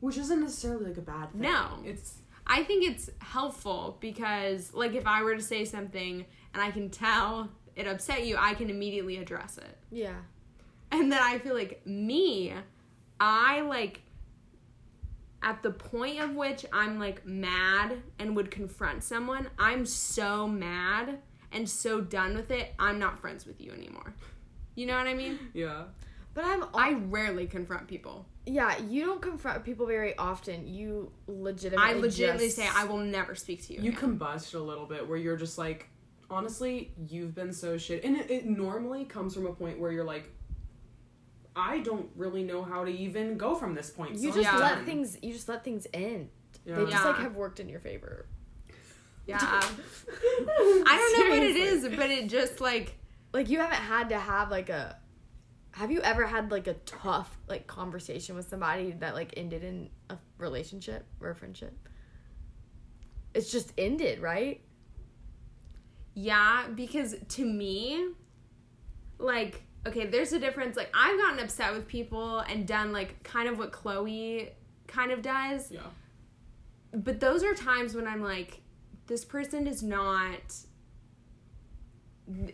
which isn't necessarily like a bad thing No. it's I think it's helpful because like if I were to say something and I can tell it upset you, I can immediately address it. Yeah. And then I feel like me, I like at the point of which I'm like mad and would confront someone, I'm so mad and so done with it, I'm not friends with you anymore. You know what I mean? yeah But I'm. I rarely confront people. yeah. You don't confront people very often. You legitimately. I legitimately just- say I will never speak to you. you again. combust a little bit where you're just like honestly you've been so shit and it, it normally comes from a point where you're like i don't really know how to even go from this point You so just Yeah. let things. You just let things end. yeah. They just Yeah. like have worked in your favor. Yeah. Um, I don't know what it is, but it just like Like you haven't had to have like a. Have you ever had like a tough like conversation with somebody that like ended in a relationship or a friendship? It's just ended, right? Yeah, because to me, like, okay, there's a difference. Like, I've gotten upset with people and done, like, kind of what Chloe kind of does. yeah But those are times when I'm like, this person is not.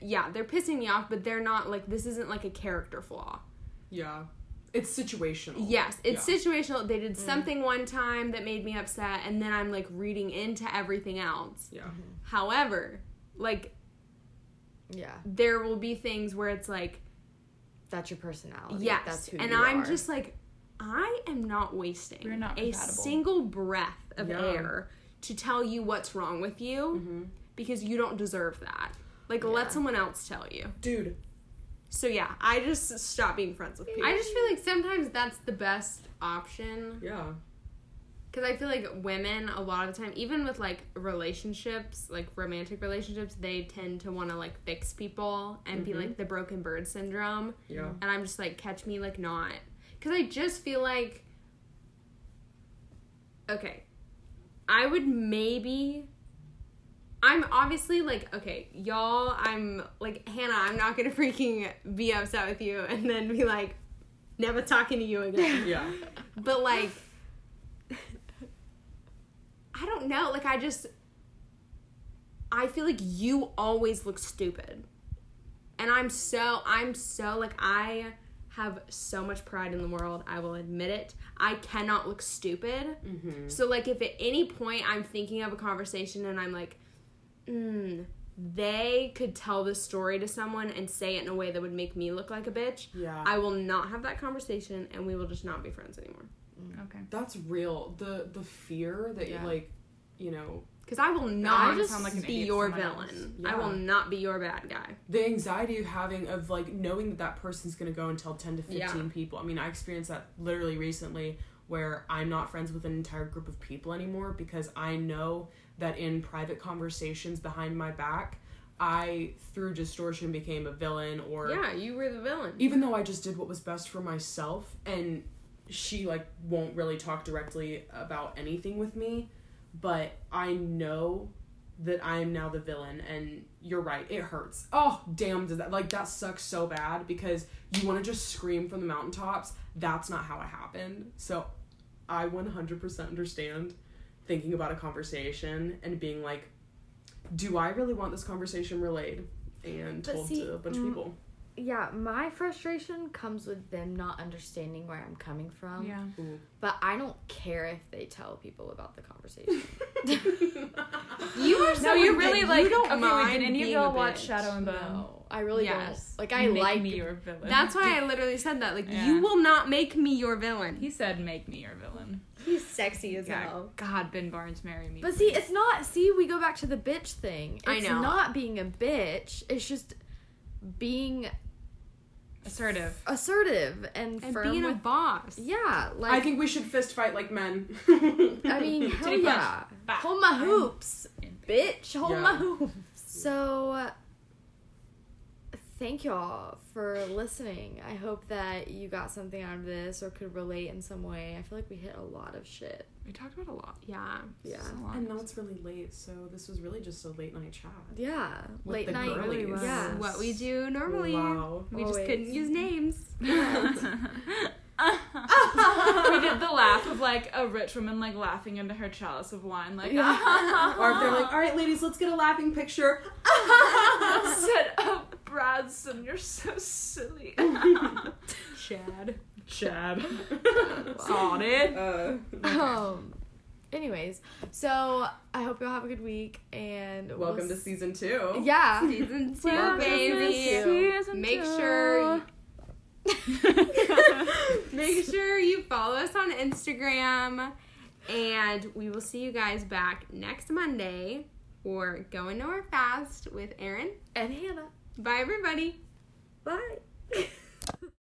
Yeah, they're pissing me off, but they're not, like, this isn't, like, a character flaw. yeah it's situational Yes, it's Yeah. situational. They did mm. something one time that made me upset, and then I'm, like, reading into everything else. yeah However, like, Yeah, there will be things where it's like, that's your personality. Yes, that's who and you I'm are. just like, I am not wasting not a compatible. single breath of Yeah. air to tell you what's wrong with you hmm because you don't deserve that. Like, Yeah. let someone else tell you. dude So yeah, I just stop being friends with people. I just feel like sometimes that's the best option yeah because I feel like women a lot of the time, even with like relationships, like romantic relationships, they tend to want to like fix people and be Mhm. like the broken bird syndrome. yeah and I'm just like, catch me like not. Because I just feel like, okay, I would maybe. I'm obviously like, okay, y'all, I'm like, Hannah, I'm not gonna freaking be upset with you and then be like, never talking to you again. yeah But like, I don't know. Like, I just, I feel like you always look stupid, and I'm so, I'm so like, I have so much pride in the world. I will admit it. I cannot look stupid. hmm So like, if at any point I'm thinking of a conversation and I'm like, hmm. They could tell this story to someone and say it in a way that would make me look like a bitch. yeah I will not have that conversation and we will just not be friends anymore. Okay. that's real the the fear that Yeah. you like you know Because I will not just sound like be your villain. Yeah. I will not be your bad guy. the anxiety you're having of like knowing that that person's gonna go and tell 10 to 15 Yeah. people i mean i experienced that literally recently where i'm not friends with an entire group of people anymore because i know that in private conversations behind my back i through distortion became a villain or Yeah, you were the villain. even though i just did what was best for myself and she like won't really talk directly about anything with me but i know that i am now the villain and you're right it hurts. Oh damn does that like that sucks so bad because you want to just scream from the mountaintops. That's not how it happened. So i 100% understand thinking about a conversation and being like do i really want this conversation relayed? And But told see, to a bunch of mm, people yeah, my frustration comes with them not understanding where I'm coming from. Yeah. But I don't care if they tell people about the conversation. You are No, someone you really like. You don't okay, mind wait, did any of y'all watch. Shadow and Bone? no, I really Yes. don't. Like I Make like me your villain. That's why I literally said that. Like, Yeah. you will not make me your villain. he said, "Make me your villain." He's sexy as Yeah. God, Ben Barnes, marry me. But see, it's not. See, we go back to the bitch thing. It's I know. not being a bitch. It's just being assertive. assertive and, And firm being a with- boss. yeah, like I think we should fist fight like men. I mean, hell yeah. Hold my hoops, bitch. Hold Yeah. my hoops. So, uh, thank y'all for listening. I hope that you got something out of this or could relate in some way. I feel like we hit a lot of shit. We talked about a lot. Yeah. Yeah. Lot. and now it's really late, so this was really just a late night chat. Yeah. Late the night. girlies. Yeah. What we do normally. Wow. We just couldn't use names. we did the laugh of like a rich woman like laughing into her chalice of wine, like Or if they're like, all right, ladies, let's get a laughing picture. said, "Oh, Bradson, you're so silly." Chad. Chad. Saw it. Uh, Um. Anyways, so I hope y'all have a good week and we'll welcome to season two. Yeah. Season two, baby. season Make sure make sure you follow us on Instagram and we will see you guys back next Monday for Going Nowhere Fast with Erin. And Hannah. Bye everybody. Bye.